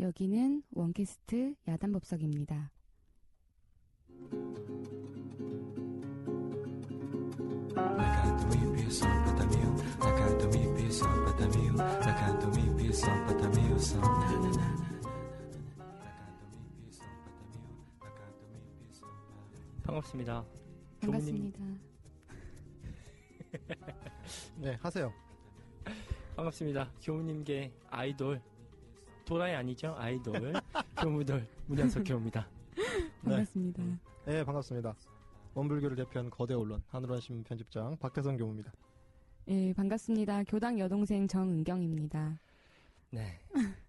여기는 원캐스트 야단법석입니다. 반갑습니다. 반갑습니다. 네, 하세요. 반갑습니다. 교무님께 아이돌 도라이 아니죠? 아이돌 교무돌 문현석 교무입니다. 반갑습니다. 네, 반갑습니다. 원불교를 대표한 거대 언론 한우란 신문 편집장 박태성 교무입니다. 예, 반갑습니다. 교당 여동생 정은경입니다. 네,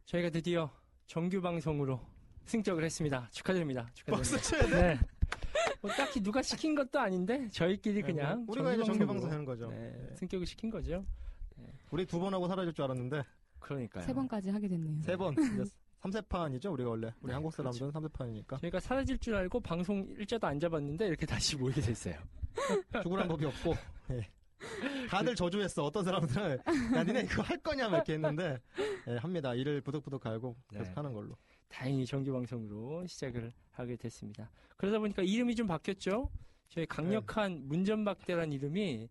저희가 드디어 정규 방송으로 승격을 했습니다. 축하드립니다. 축하드립니다. 박수 쳐야 돼. 네. 뭐 딱히 누가 시킨 것도 아닌데 저희끼리 그냥 네, 우리가 이제 정규 방송 하는 거죠. 네, 네. 승격을 시킨 거죠. 우리 두 번 하고 사라질 줄 알았는데 그러니까요. 세 번까지 하게 됐네요. 세 번. 이제 3세판이죠, 우리가 원래. 우리 네, 한국 사람들은 3세판이니까. 저희가 사라질 줄 알고 방송 일자도 안 잡았는데 이렇게 다시 모이게 됐어요. 죽으란 법이 없고. 예. 다들 저주했어. 어떤 사람들은 야 니네 이거 할 거냐 막 이렇게 했는데 예, 합니다. 일을 부득부득 갈고 계속 네. 하는 걸로. 다행히 정규 방송으로 시작을 하게 됐습니다. 그러다 보니까 이름이 좀 바뀌었죠. 저희 강력한 네. 문전박대란 이름이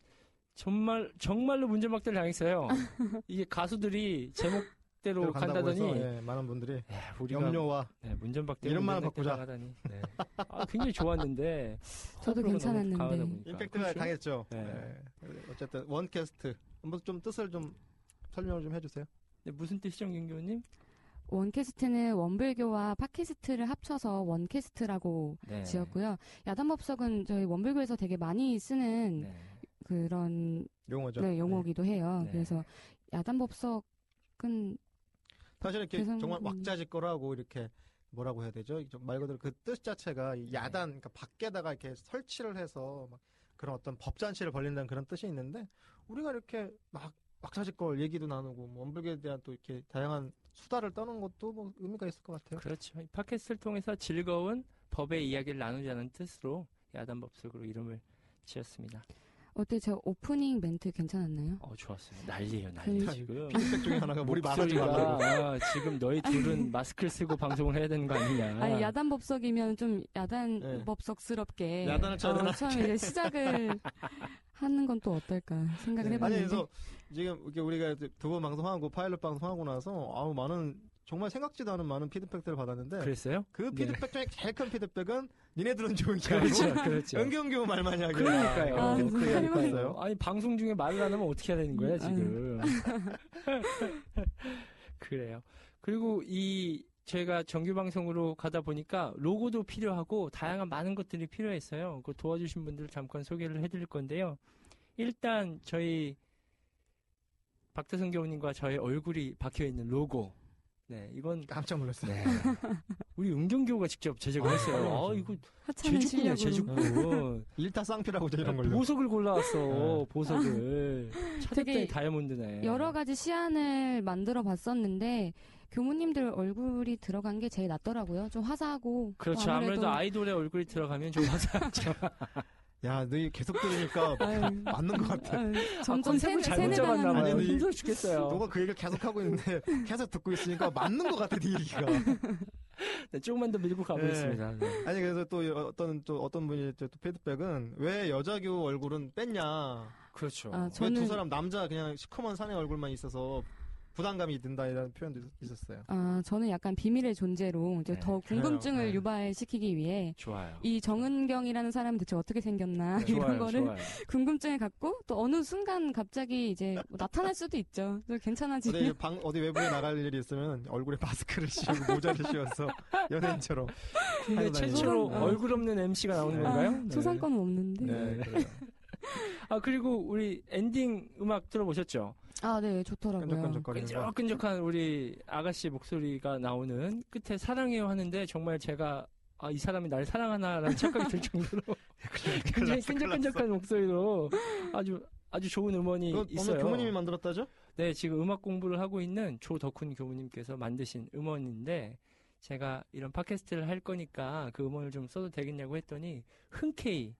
정말 정말로 문전박대를 당했어요. 이게 가수들이 제목대로 간다더니 해서, 예, 많은 분들이 에, 우리가 염료와 네, 문전박대 이름만 바꾸자. 하다니 네. 아, 굉장히 좋았는데 저도 괜찮았는데. 임팩트가 그렇죠? 강했죠. 네. 예. 어쨌든 원캐스트 한번 좀 뜻을 좀 설명을 좀 해주세요. 네, 무슨 뜻이죠, 김교님? 원캐스트는 원불교와 팟캐스트를 합쳐서 원캐스트라고 네. 지었고요. 야단법석은 저희 원불교에서 되게 많이 쓰는 네. 그런 용어죠. 네, 용어기도 해요. 네. 그래서 야단 법석은 사실 이렇게 개성- 정말 음. 왁자지껄하고 이렇게 뭐라고 해야 되죠? 좀말 그대로 그 뜻 자체가 네. 이 야단, 그러니까 밖에다가 이렇게 설치를 해서 막 그런 어떤 법잔치를 벌린다는 그런 뜻이 있는데 우리가 이렇게 막 왁자지껄 얘기도 나누고 뭐 원불교에 대한 또 이렇게 다양한 수다를 떠는 것도 뭐 의미가 있을 것 같아요. 그렇죠. 이 팟캐스트를 통해서 즐거운 법의 이야기를 나누자는 뜻으로 야단법석으로 이름을 지었습니다. 어때 저 오프닝 멘트 괜찮았나요? 어, 좋았어요. 난리예요, 난리 그- 지금. 피드백 중에 하나가 목소리가, 말라고. 아, 지금 너희 둘은 마스크를 쓰고 방송을 해야 되는 거 아니냐. 아니 야단 법석이면 좀 야단법석스럽게 야단을 쳐야? 어, 처음에 이제 시작을 하는 건 또 어떨까 생각을 아니 해봤는데 그래서 지금 우리가 두 번 방송하고 파일럿 방송하고 나서 아우 많은 정말 생각지도 않은 많은 피드백들을 받았는데 그랬어요? 그 네. 피드백 중에 제일 큰 피드백은 니네들은 조용히 하고 그렇죠, 그렇죠. 연경규 말만 하게 그러니까요. 아, 그 정말. 얘기했어요. 아니, 방송 중에 말을 안 하면 어떻게 해야 되는 거야, 음, 지금. 그래요. 그리고 이, 저희가 정규 방송으로 가다 보니까 로고도 필요하고 다양한 많은 것들이 필요했어요. 그 도와주신 분들 잠깐 소개를 해드릴 건데요. 일단 저희 박태성 교우님과 저의 얼굴이 박혀 있는 로고. 네, 이건 깜짝 놀랐어요. 네. 우리 은경교우가 직접 제작을 했어요. 아, 이거 하찮은 제주꾼이야, 제주꾼. 일타 쌍피라고 저 이런 걸로. 보석을 골라왔어, 네. 보석을. 찾았더니 다이아몬드네. 여러 가지 시안을 만들어 봤었는데 교무님들 얼굴이 들어간 게 제일 낫더라고요. 좀 화사하고 그렇죠. 아무래도, 아이돌의 얼굴이 들어가면 좀 화사하죠. 야, 너희 계속 들으니까. 맞는 것 같아. 아유, 아, 점점 컨셉을 세- 잘못 세뇌당하는 잡았나 봐요. 아니, 너 힘들어 죽겠어요. 너가 그 얘기를 계속 하고 있는데 계속 듣고 있으니까 맞는 것 같아, 네 얘기가. 네, 조금만 더 밀고 가보겠습니다. 네. 아니 그래서 또 어떤 또 어떤 분이 또 피드백은 왜 여자교 얼굴은 뺐냐? 그렇죠. 아, 왜 저는 두 사람 남자 그냥 시커먼 사내 얼굴만 있어서 부담감이 든다 이런 표현도 있었어요. 아, 저는 약간 비밀의 존재로 이제 네, 더 궁금증을. 네. 유발시키기 위해 좋아요. 이 정은경이라는 사람은 대체 어떻게 생겼나 네, 이런 좋아요, 거를 좋아요. 궁금증을 갖고 또 어느 순간 갑자기 이제 뭐 나타날 수도 있죠. 또 어디 괜찮아지면 방 어디 외부에 나갈 일이 있으면 얼굴에 마스크를 씌우고 모자를 씌워서 연예인처럼. 다니죠. 최초로 아. 얼굴 없는 MC가 나오는 네. 건가요? 아, 초상권은 없는데. 아, 그리고 우리 엔딩 음악 들어보셨죠? 아, 네, 좋더라고요. 끈적끈적거리는. 끈적끈적한 우리 아가씨 목소리가 나오는 끝에 사랑해요 하는데 정말 제가 아, 이 사람이 날 사랑하나라는 착각이 들 정도로 굉장히 끈적끈적한 목소리로 아주 아주 좋은 음원이 그거 있어요. 오늘 교무님이 만들었다죠? 네, 지금 음악 공부를 하고 있는 조덕훈 교무님께서 만드신 음원인데 제가 이런 팟캐스트를 할 거니까 그 음원을 좀 써도 되겠냐고 했더니 흔쾌히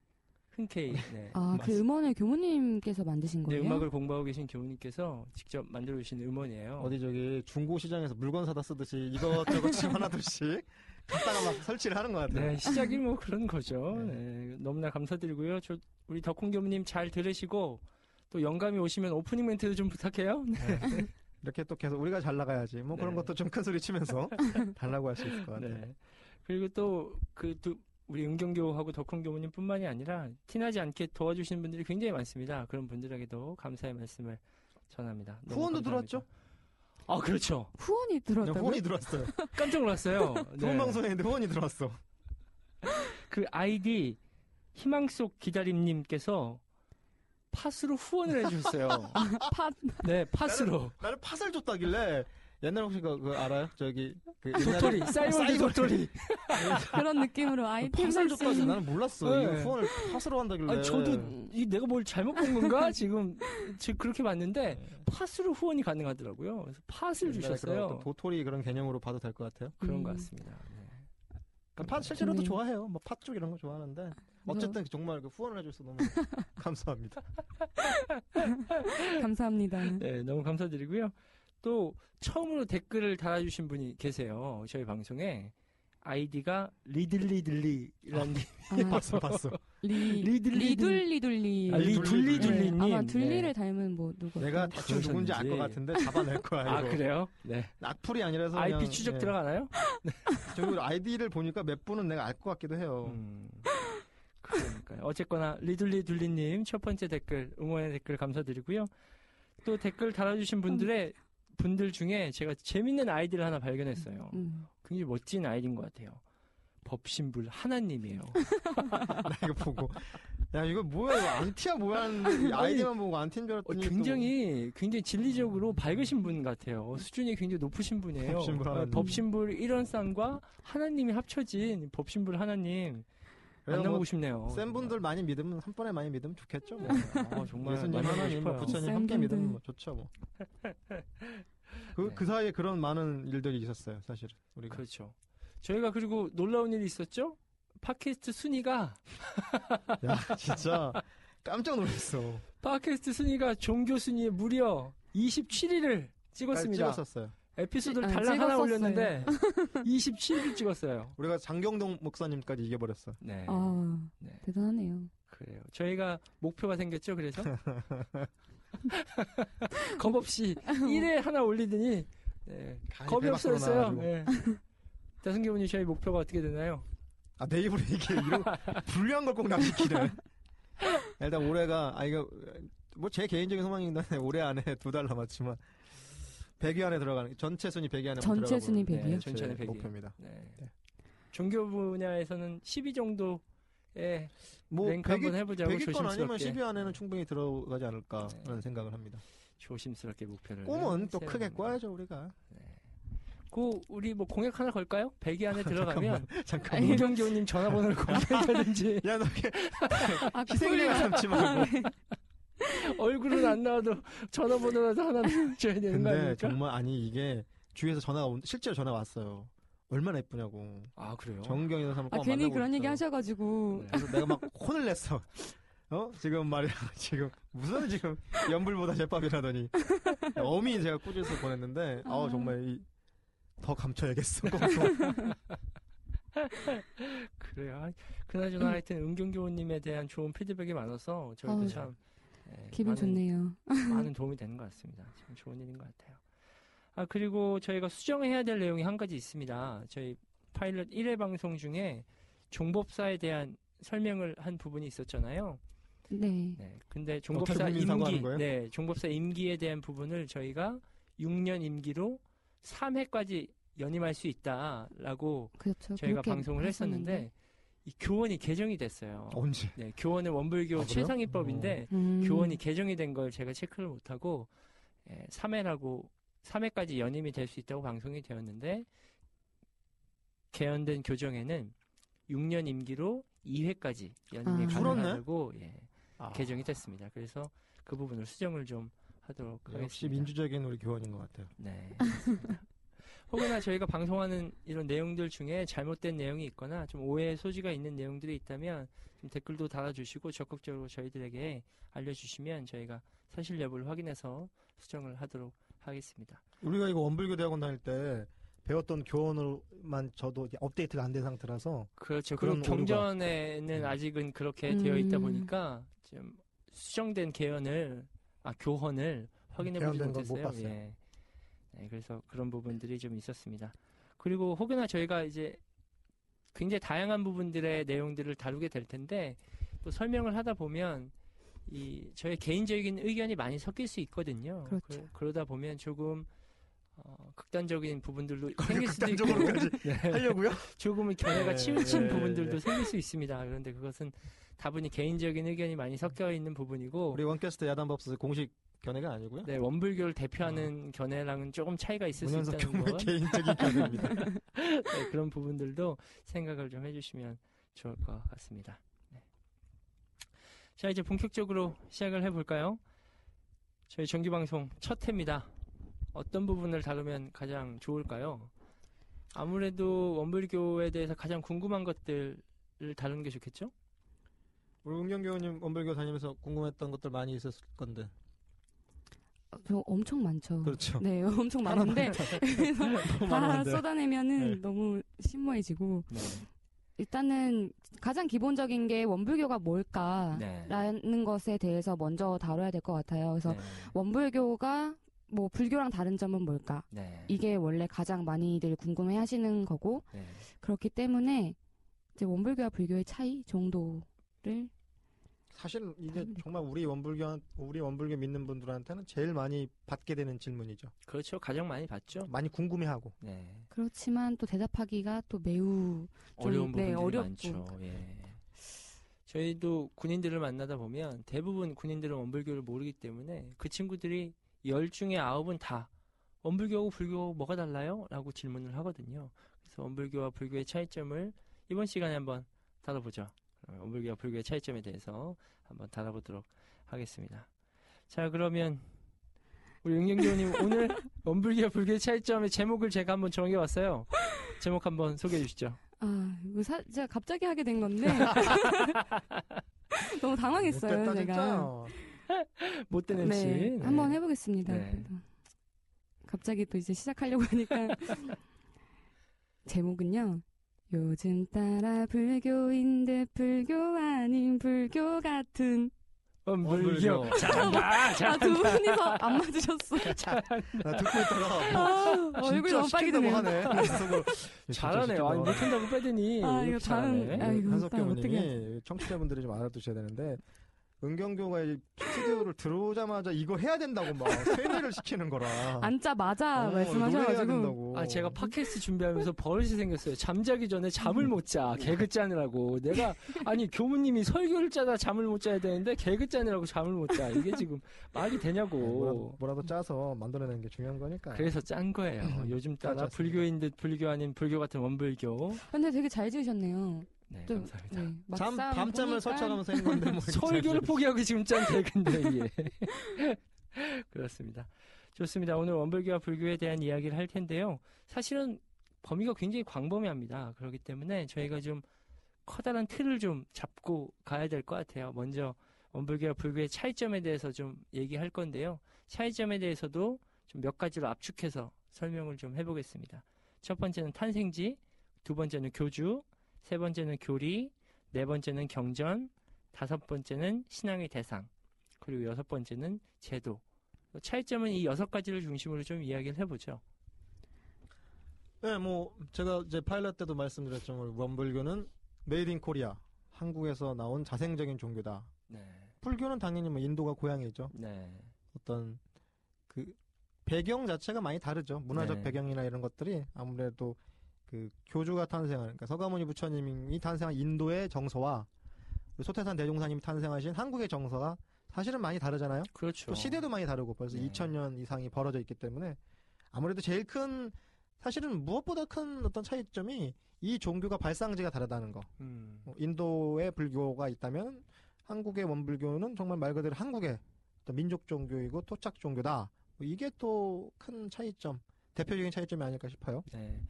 흔쾌히 네. 아, 그 맞습니다. 음원을 교무님께서 만드신 네, 거예요? 음악을 공부하고 계신 교우님께서 직접 만들어 주신 음원이에요. 어디 저기 중고 시장에서 물건 사다 쓰듯이 이것저것 하나둘씩 갖다가 막 설치를 하는 것 같아요. 네, 시작이 뭐 그런 거죠. 네. 네, 너무나 감사드리고요. 저 우리 덕훈 교무님 잘 들으시고 또 영감이 오시면 오프닝 멘트도 좀 부탁해요. 네. 이렇게 또 계속 우리가 잘 나가야지. 뭐 그런 네. 것도 좀 큰 소리 치면서 달라고 할 수 있을 것 같아요. 네. 그리고 또 그 우리 은경교하고 덕훈 교무님뿐만이 아니라 티나지 않게 도와주시는 분들이 굉장히 많습니다. 그런 분들에게도 감사의 말씀을 전합니다. 후원도 감사합니다. 들어왔죠? 아 그렇죠. 후원이 그냥 들어왔다고? 후원이 들어왔어요. 깜짝 놀랐어요. 좋은 네. 방송했는데 후원이 들어왔어. 그 아이디 희망 속 기다림님께서 팟으로 후원을 해주셨어요. 팟. 네, 팟으로. 나는 팥을 줬다길래 옛날 혹시 그, 그거 알아요? 저기 그 도토리, 사이월드. 도토리. 그런 느낌으로 아이템 팥을 살수 줬다길래 있는 나는 몰랐어. 네. 이거 후원을 팥으로 한다길래. 아니, 저도 이 내가 뭘 잘못 본 건가? 지금, 지금 그렇게 봤는데 팟으로 후원이 가능하더라고요. 그래서 그런 주셨어요. 도토리 그런 개념으로 봐도 될 것 같아요. 그런 음. 것 같습니다. 네. 그러니까 팥 실제로도 네. 좋아해요. 뭐 팥 쪽 이런 거 좋아하는데 어쨌든 정말 그 후원을 해줘서 너무 감사합니다. 감사합니다. 네, 너무 감사드리고요. 또 처음으로 댓글을 달아주신 분이 계세요. 저희 방송에 아이디가 리들리들리라는 아, 봤어, 봤어. 리, 리들리들- 리둘리둘리. 아, 리둘리둘리님. 네, 아마 네. 둘리를 닮은 뭐 누구? 내가 대충 누군지 알 것. 같은데 잡아낼 거야. 아 이거. 그래요? 네. 악플이 아니라서 IP 그냥, 추적 예. 들어가나요? 저기 아이디를 보니까 몇 분은 내가 알 것 같기도 해요. 음, 그러니까요. 어쨌거나 리둘리둘리님 첫 번째 댓글 응원의 댓글 감사드리고요. 또 댓글 달아주신 분들의 분들 중에 제가 재밌는 아이디를 하나 발견했어요. 음. 굉장히 멋진 아이디인 것 같아요. 법신불 하나님이에요. 나 이거 보고 야 이거 뭐야 이거 안티야 뭐야 하는데 이 아이디만 보고 안티인 줄 어, 알았더니 또 굉장히 굉장히 진리적으로 밝으신 분 같아요. 수준이 굉장히 높으신 분이에요. 법신불 어, 하나님. 법신불 일원상과 하나님이 합쳐진 법신불 하나님 만나보고 뭐 싶네요. 센 분들 많이 믿으면 한 번에 많이 믿으면 좋겠죠. 뭐. 어, 정말 예수님 하나님 뭐. 부처님 센 함께 분들. 믿으면 뭐 좋죠 뭐. 그, 네. 그 사이에 그런 많은 일들이 있었어요, 사실은. 우리가. 그렇죠. 저희가 그리고 놀라운 일이 있었죠. 팟캐스트 순위가 야, 진짜 깜짝 놀랐어. 팟캐스트 순위가 종교 순위에 무려 27위를 찍었습니다. 찍었었어요. 에피소드를 아, 달랑 하나 찍었었어요. 올렸는데 27위 찍었어요. 우리가 장경동 목사님까지 이겨버렸어. 네. 아, 네. 대단하네요. 그래요. 저희가 목표가 생겼죠. 그래서 겁 없이 1회 하나 올리더니 네. 겁이 없어졌어요. 네. 다승기분이 저희 목표가 어떻게 되나요? 아, 내 입으로 얘기해. 이런 불리한 걸꼭 남시키네. 일단 올해가, 아, 이거, 뭐 제 개인적인 소망이긴 한데, 올해 안에 두 달 남았지만, 100위 안에 들어가는, 전체 순위 100위 안에 전체 들어가고 순위 네, 100이요? 전체 제 100위. 목표입니다. 네. 네. 종교 분야에서는 10위 정도의 뭐, 랭크 한번 해보자고 100위권 아니면 조심스럽게 10위 안에는 충분히 들어가지 않을까라는 네. 생각을 합니다. 조심스럽게 목표를 꿈은 또. 크게 꿔야죠, 우리가. 그 우리 뭐 공약 하나 걸까요? 100위 안에 들어가면 잠깐만. 이경교님 전화번호를 공개한다든지 야, 너 이렇게 아, 희생력 삼지 말고. 얼굴은 안 나와도 전화번호라도 하나 줘야 되는 거 근데 아닙니까? 정말, 아니, 이게 주위에서 전화가 온, 실제로 전화가 왔어요. 얼마나 예쁘냐고. 아 그래요? 정경이라는 사람 아, 꼭 괜히 만나고 그런 얘기 싶다고. 하셔가지고. 네. 그래서 내가 막 혼을 냈어. 어? 지금 말이야. 지금 무슨 지금 연불보다 제밥이라더니 어미 제가 꾸짖어서 보냈는데 아 아. 정말 이, 더 감춰야겠어. 꼭. 그래요. 아, 그나저나 하여튼 은경교우님에 대한 좋은 피드백이 많아서 저희도 아유, 참 예, 기분 많은, 좋네요. 많은 도움이 되는 것 같습니다. 참 좋은 일인 것 같아요. 아 그리고 저희가 수정해야 될 내용이 한 가지 있습니다. 저희 파일럿 1회 방송 중에 종법사에 대한 설명을 한 부분이 있었잖아요. 네. 네. 근데 종법사 임기? 네, 종법사 임기에 대한 부분을 저희가 6년 임기로 3회까지 연임할 수 있다라고 그렇죠. 저희가 방송을 했었는데 했었는데. 이 교원이 개정이 됐어요. 언제? 네, 교원은 원불교 아? 최상위법인데 음. 교원이 개정이 된 걸 제가 체크를 못하고 예, 3회라고 3회까지 연임이 될 수 있다고 방송이 되었는데 개헌된 교정에는 6년 임기로 2회까지 연임이 아. 가능하다고 예, 아, 개정이 됐습니다. 그래서 그 부분을 수정을 좀 하도록 하겠습니다. 역시 민주적인 우리 교원인 것 같아요. 네. 혹여나 저희가 방송하는 이런 내용들 중에 잘못된 내용이 있거나 좀 오해의 소지가 있는 내용들이 있다면 좀 댓글도 달아주시고 적극적으로 저희들에게 알려주시면 저희가 사실 여부를 확인해서 수정을 하도록 하겠습니다. 우리가 이거 원불교 대학원 다닐 때 배웠던 교원으로만 저도 업데이트가 안 된 상태라서 그렇죠. 그런 그리고 오류가- 경전에는 음. 아직은 그렇게 음. 되어 있다 보니까 좀 수정된 개헌을 아 교헌을 확인해 보지 못했어요. 봤어요. 예. 네, 그래서 그런 부분들이 좀 있었습니다. 그리고 혹여나 저희가 이제 굉장히 다양한 부분들의 내용들을 다루게 될 텐데 또 설명을 하다 보면 이 저의 개인적인 의견이 많이 섞일 수 있거든요. 그렇죠. 그, 러다 보면 조금 어, 극단적인 부분들도 생길 수도 있고 네. 하려고요? 조금은 견해가 네, 치우친 네, 부분들도 네. 생길 수 있습니다. 그런데 그것은 다분히 개인적인 의견이 많이 섞여 있는 부분이고 우리 원캐스트 야단법스 공식 견해가 아니고요. 네, 원불교를 대표하는 견해랑은 조금 차이가 있을 수 있다는 것 개인적인 견해입니다. 네, 그런 부분들도 생각을 좀 해주시면 좋을 것 같습니다. 네. 자 이제 본격적으로 시작을 해볼까요? 저희 정규 방송 첫 회입니다. 어떤 부분을 다루면 가장 좋을까요? 아무래도 원불교에 대해서 가장 궁금한 것들을 다루는 게 좋겠죠? 우리 은경 교우님 원불교 다니면서 궁금했던 것들 많이 있었을 건데. 어, 저 엄청 많죠. 그렇죠. 네, 엄청 많은데 다. 쏟아내면은 네. 너무 심오해지고 네. 일단은 가장 기본적인 게 원불교가 뭘까라는 네. 것에 대해서 먼저 다뤄야 될 것 같아요. 그래서 네. 원불교가 뭐 불교랑 다른 점은 뭘까? 네. 이게 원래 가장 많이들 궁금해 하시는 거고 네. 그렇기 때문에 이제 원불교와 불교의 차이 정도를 사실 이게. 정말 우리 원불교 우리 원불교 믿는 분들한테는 제일 많이 받게 되는 질문이죠. 그렇죠. 가장 많이 봤죠. 많이 궁금해하고. 네. 그렇지만 또 대답하기가 또 매우 좀, 어려운 네, 부분들이. 많죠. 예. 저희도 군인들을 만나다 보면 대부분 군인들은 원불교를 모르기 때문에 그 친구들이 열 중에 아홉은 다 원불교하고 불교하고 뭐가 달라요? 라고 질문을 하거든요. 그래서 원불교와 불교의 차이점을 이번 시간에 한번 다뤄보죠. 그러면 원불교와 불교의 차이점에 대해서 한번 다뤄보도록 하겠습니다. 자, 그러면 우리 응경교님 오늘 원불교와 불교의 차이점의 제목을 제가 한번 정해왔어요. 제목 한번 소개해 주시죠. 아, 이거 사, 제가 갑자기 하게 된 건데 너무 당황했어요, 못됐다 제가. 못된 MC. 네, 네. 한번 해보겠습니다. 네. 갑자기 또 이제 시작하려고 하니까 제목은요. 요즘 따라 불교인 듯 불교 아닌 불교 같은 원불교. 원불교. 잘한다. 아두 잘한다. 분이서 안 맞으셨어. 나 듣고 있다가 아, 얼굴이 너무 빨개지네요. 하네. 그래서 잘하네요. 아니, 못한다고 빼더니. 아, 이거 잘하네. 아, 이거 어떻게 청취자분들이 좀 알아두셔야 되는데 은경교가 이 스튜디오를 들어오자마자 이거 해야 된다고 막 세뇌를 시키는 거라. 앉자마자 어, 말씀하셔가지고. 아, 제가 팟캐스트 준비하면서 버릇이 생겼어요. 잠자기 전에 잠을 못 자. 개그 짜느라고. 내가, 아니, 교무님이 설교를 짜다 잠을 못 자야 되는데, 개그 짜느라고 잠을 못 자. 이게 지금 말이 네, 뭐라도, 되냐고. 뭐라 도 짜서 만들어내는 게 중요한 거니까. 그래서 짠 거예요. 요즘 따라. 불교인 듯 불교 아닌 불교 같은 원불교. 근데 되게 잘 지으셨네요. 네, 좀, 감사합니다. 네, 잠, 밤잠을 설쳐가면서 한 건데 뭐 설교를 포기하고 지금 짠 개그인데 이게 그렇습니다. 좋습니다. 오늘 원불교와 불교에 대한 이야기를 할 텐데요. 사실은 범위가 굉장히 광범위합니다. 그렇기 때문에 저희가 좀 커다란 틀을 좀 잡고 가야 될 것 같아요. 먼저 원불교와 불교의 차이점에 대해서 좀 얘기할 건데요. 차이점에 대해서도 좀 몇 가지로 압축해서 설명을 좀 해보겠습니다. 첫 번째는 탄생지, 두 번째는 교주, 세 번째는 교리, 네 번째는 경전, 다섯 번째는 신앙의 대상, 그리고 여섯 번째는 제도. 차이점은 이 여섯 가지를 중심으로 좀 이야기를 해보죠. 네, 뭐 제가 이제 파일럿 때도 말씀드렸지만 원불교는 Made in Korea 한국에서 나온 자생적인 종교다. 네. 불교는 당연히 뭐 인도가 고향이죠. 네. 어떤 그 배경 자체가 많이 다르죠. 문화적 네. 배경이나 이런 것들이 아무래도 그 교주가 탄생한 그러니까 서가모니 부처님이 탄생한 인도의 정서와 소태산 대종사님이 탄생하신 한국의 정서가 사실은 많이 다르잖아요. 그렇죠. 또 시대도 많이 다르고 벌써 네. 2000년 이상이 벌어져 있기 때문에 아무래도 제일 큰 사실은 무엇보다 큰 어떤 차이점이 이 종교가 발상지가 다르다는 거. 음. 뭐 인도의 불교가 있다면 한국의 원불교는 정말 말 그대로 한국의 어떤 민족 종교이고 토착 종교다. 뭐 이게 또 큰 차이점, 대표적인 차이점이 아닐까 싶어요. 네.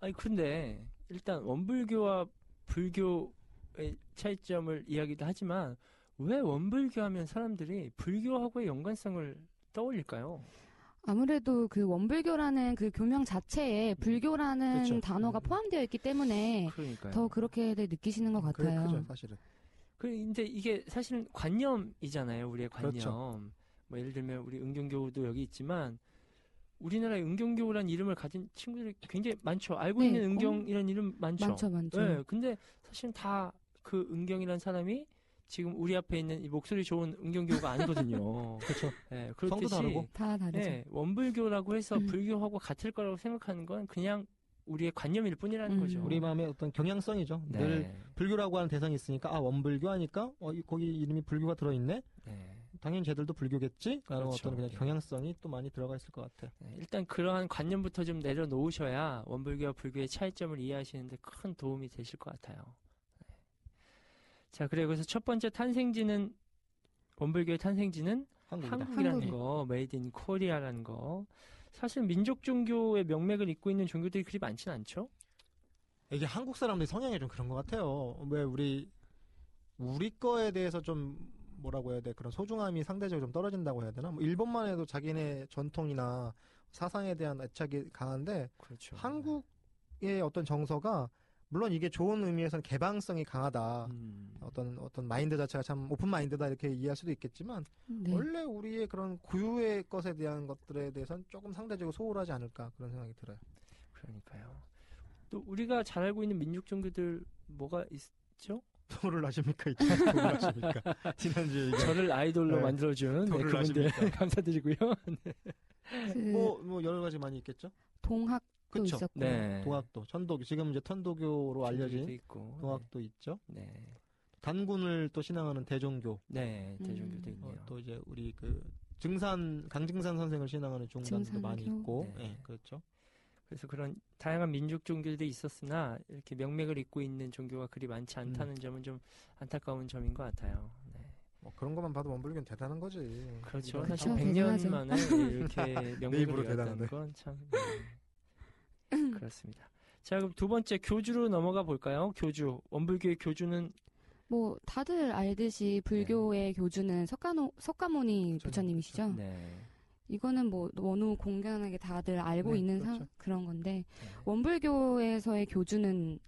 아니 근데 일단 원불교와 불교 차이점을 이야기도 하지만 왜 원불교 하면 사람들이 불교하고의 연관성을 떠올릴까요? 아무래도 그 원불교라는 그 교명 자체에 불교라는 그렇죠. 단어가 음. 포함되어 있기 때문에 그러니까요. 더 그렇게 느끼시는 것 그게 같아요. 크죠, 사실은. 그 이제 이게 사실은 관념이잖아요. 우리의 관념. 그렇죠. 뭐 예를 들면 우리 은경교도 여기 있지만 우리나라에 은경교라는 이름을 가진 친구들이 굉장히 많죠. 알고 네, 있는 은경이라는 이름 많죠. 많죠, 많죠. 네, 근데 사실 다그 은경이라는 사람이 지금 우리 앞에 있는 이 목소리 좋은 은경교가 아니거든요. 그렇죠. 네, 그렇듯이 다르고. 다 다르죠. 네, 원불교라고 해서 음. 불교하고 같을 거라고 생각하는 건 그냥 우리의 관념일 뿐이라는 음. 거죠. 우리 마음의 어떤 경향성이죠. 네. 늘 불교라고 하는 대상이 있으니까 아 원불교 하니까 어, 이- 거기 이름이 불교가 들어있네. 네. 당연히 쟤들도 불교겠지. 라는 그렇죠. 어떤 그냥 네. 경향성이 또 많이 들어가 있을 것 같아요. 네, 일단 그러한 관념부터 좀 내려놓으셔야 원불교와 불교의 차이점을 이해하시는데 큰 도움이 되실 것 같아요. 네. 자, 그래 그래서 첫 번째 탄생지는 원불교의 탄생지는 한국이다. 한국이라는 한국이. 거, Made in Korea라는 거. 사실 민족 종교의 명맥을 잇고 있는 종교들이 그리 많지는 않죠? 이게 한국 사람들이 성향이 좀 그런 것 같아요. 왜 우리 우리 거에 대해서 좀 뭐라고 해야 돼 그런 소중함이 상대적으로 좀 떨어진다고 해야 되나? 뭐 일본만 해도 자기네 전통이나 사상에 대한 애착이 강한데 그렇죠. 한국의 어떤 정서가 물론 이게 좋은 의미에서는 개방성이 강하다. 음, 어떤 어떤 마인드 자체가 참 오픈 마인드다 이렇게 이해할 수도 있겠지만 네. 원래 우리의 그런 고유의 것에 대한 것들에 대해서는 조금 상대적으로 소홀하지 않을까 그런 생각이 들어요. 그러니까요. 또 우리가 잘 알고 있는 민족 종교들 뭐가 있죠? 도를 아십니까? 도를 아십니까? 지난주에 저를 아이돌로 네. 만들어준 네, 그분들? 감사드리고요. 그 뭐, 뭐 여러 가지 많이 있겠죠? 동학도 그쵸. 있었고 네. 동학도, 천도교, 지금 이제 천도교로 알려진 있고. 동학도 있죠. 네. 단군을 또 신앙하는 대종교, 네, 네, 대종교도 음. 있네요. 어, 또 이제 우리 그 증산 강증산 선생을 신앙하는 중단도 많이. 있고, 네. 예, 그렇죠. 그래서 그런 다양한 민족 종교들이 있었으나 이렇게 명맥을 잇고 있는 종교가 그리 많지 않다는 음. 점은 좀 안타까운 점인 것 같아요. 네. 뭐 그런 것만 봐도 원불교는 대단한 거지. 그렇죠. 사실 그렇죠. 100년 대단하죠. 만에 이렇게 명맥을. 이었다는 건 참. 네. 그렇습니다. 자, 그럼 두 번째 교주로 넘어가 볼까요? 교주. 원불교의 교주는 뭐 다들 알듯이 불교의 교주는 석가노, 석가모니 그렇죠. 부처님이시죠. 네. 이거는 뭐 너무 공견하게 다들 알고 네, 있는 그렇죠. 사, 그런 건데 네. 원불교에서의 교주는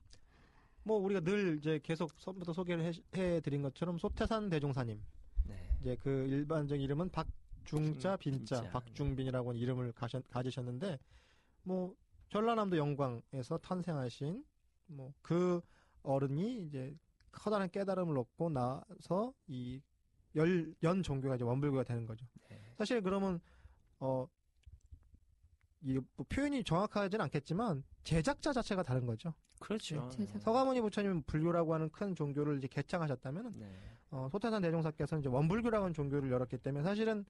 뭐 우리가 늘 이제 계속 처음부터 소개를 해, 해드린 것처럼 소태산 대종사님. 네. 이제 그 일반적 이름은 박중자 빈자, 빈자, 네. 박중빈이라고 하는 이름을 가셨, 가지셨는데 뭐 전라남도 영광에서 탄생하신 뭐 그 어른이 이제 커다란 깨달음을 얻고 나서 이 열, 연 종교가 이제 원불교가 되는 거죠. 네. 사실 그러면 어, 이 뭐 표현이 정확하지는 않겠지만 제작자 자체가 다른 거죠. 그렇죠. 네, 제작- 서가모니 부처님은 불교라고 하는 큰 종교를 이제 개창하셨다면 네. 어, 소태산 대종사께서는 이제 원불교라고 하는 종교를 열었기 때문에 사실은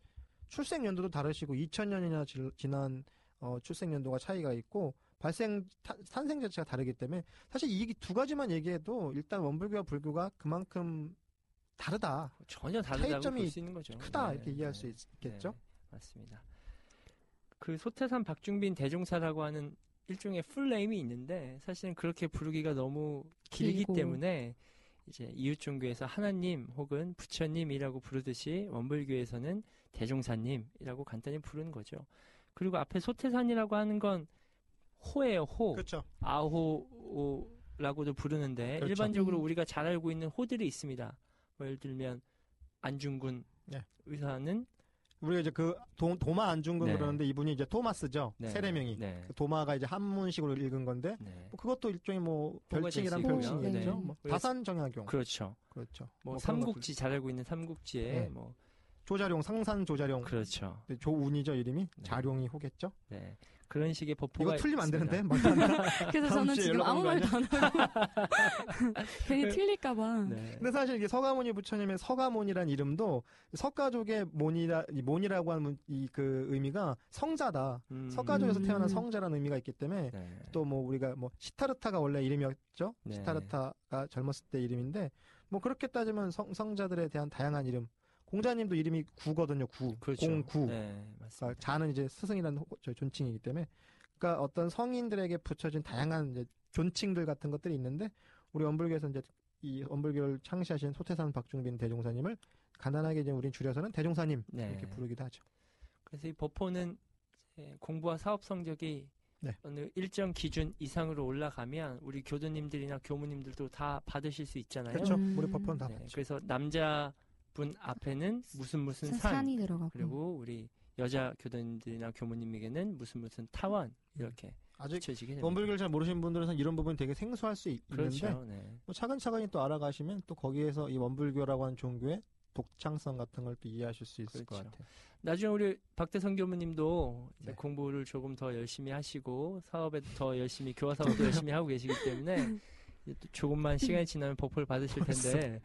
출생 연도도 다르시고 2000년이나 지난 어, 출생 연도가 차이가 있고 발생 타- 탄생 자체가 다르기 때문에 사실 이 두 가지만 얘기해도 일단 원불교와 불교가 그만큼 다르다, 전혀 다르다고 차이점이 볼수 있는 거죠. 크다 네, 이렇게 이해할 네. 수 있겠죠. 네, 맞습니다. 그 소태산 박중빈 대종사라고 하는 일종의 풀네임이 있는데 사실은 그렇게 부르기가 너무 길기 길고. 때문에 이제 이웃 종교에서 하나님 혹은 부처님이라고 부르듯이 원불교에서는 대종사님이라고 간단히 부르는 거죠. 그리고 앞에 소태산이라고 하는 건 호예요, 호. 그렇죠. 아호라고도 부르는데 그렇죠. 일반적으로 음. 우리가 잘 알고 있는 호들이 있습니다. 뭐 예를 들면 안중근 네. 의사는 우리가 이제 그 도, 도마 안중근 네. 그러는데 이분이 이제 토마스죠. 네. 세례명이. 네. 그 도마가 이제 한문식으로 읽은 건데 네. 뭐 그것도 일종의 뭐 별칭이란. 별칭이겠죠. 네. 뭐 다산 정약용. 그렇죠. 그렇죠. 뭐, 뭐 삼국지 잘 알고 있는 삼국지에 네. 뭐 조자룡, 상산 조자룡. 그렇죠. 네, 조운이죠 이름이. 네. 자룡이 호겠죠. 네. 그런 식의 법포가 이거 틀리면 안 있습니다. 되는데. 막 하나. 그래서 저는 지금 아무 말도 안 하고 괜히 틀릴까봐 네. 근데 사실 이게 서가모니 부처님의 서가모니란 이름도 석가족의 모니라 이 모니라고 하는 이 그 의미가 성자다. 음. 석가족에서 음. 태어난 성자라는 의미가 있기 때문에 네. 또뭐 우리가 뭐 시타르타가 원래 이름이었죠. 네. 시타르타가 젊었을 때 이름인데 뭐 그렇게 따지면 성, 성자들에 대한 다양한 이름. 공자님도 이름이 구거든요. 구. 그렇죠. 공구. 네, 그러니까 맞습니다. 자는 이제 스승이라는 호- 저 존칭이기 때문에 그러니까 어떤 성인들에게 붙여진 다양한 이제 존칭들 같은 것들이 있는데 우리 원불교에서 이제 이 원불교를 창시하신 소태산 박중빈 대종사님을 간단하게 이제 우린 줄여서는 대종사님 네. 이렇게 부르기도 하죠. 그래서 이 법호는 이제 공부와 사업 성적이 네. 어느 일정 기준 이상으로 올라가면 우리 교도님들이나 교무님들도 다 받으실 수 있잖아요. 그렇죠. 음. 우리 법호는 다 네, 받죠. 그래서 남자 분 앞에는 무슨 무슨 산 산이 들어가고. 그리고 우리 여자 교도님들이나 교무님에게는 무슨 무슨 타원 이렇게 아직. 원불교를 잘 모르시는 분들은 이런 부분이 되게 생소할 수 있, 는데 그렇죠. 네. 뭐 차근차근히 또 알아가시면 또 거기에서 이 원불교라고 하는 종교의 독창성 같은 걸 또 이해하실 수 있을 것 그렇죠. 같아요. 나중에 우리 박대성 교무님도 네. 공부를 조금 더 열심히 하시고 사업에도 더 열심히 교화 사업도 열심히 하고 계시기 때문에 조금만 시간이 지나면 법호를 받으실 텐데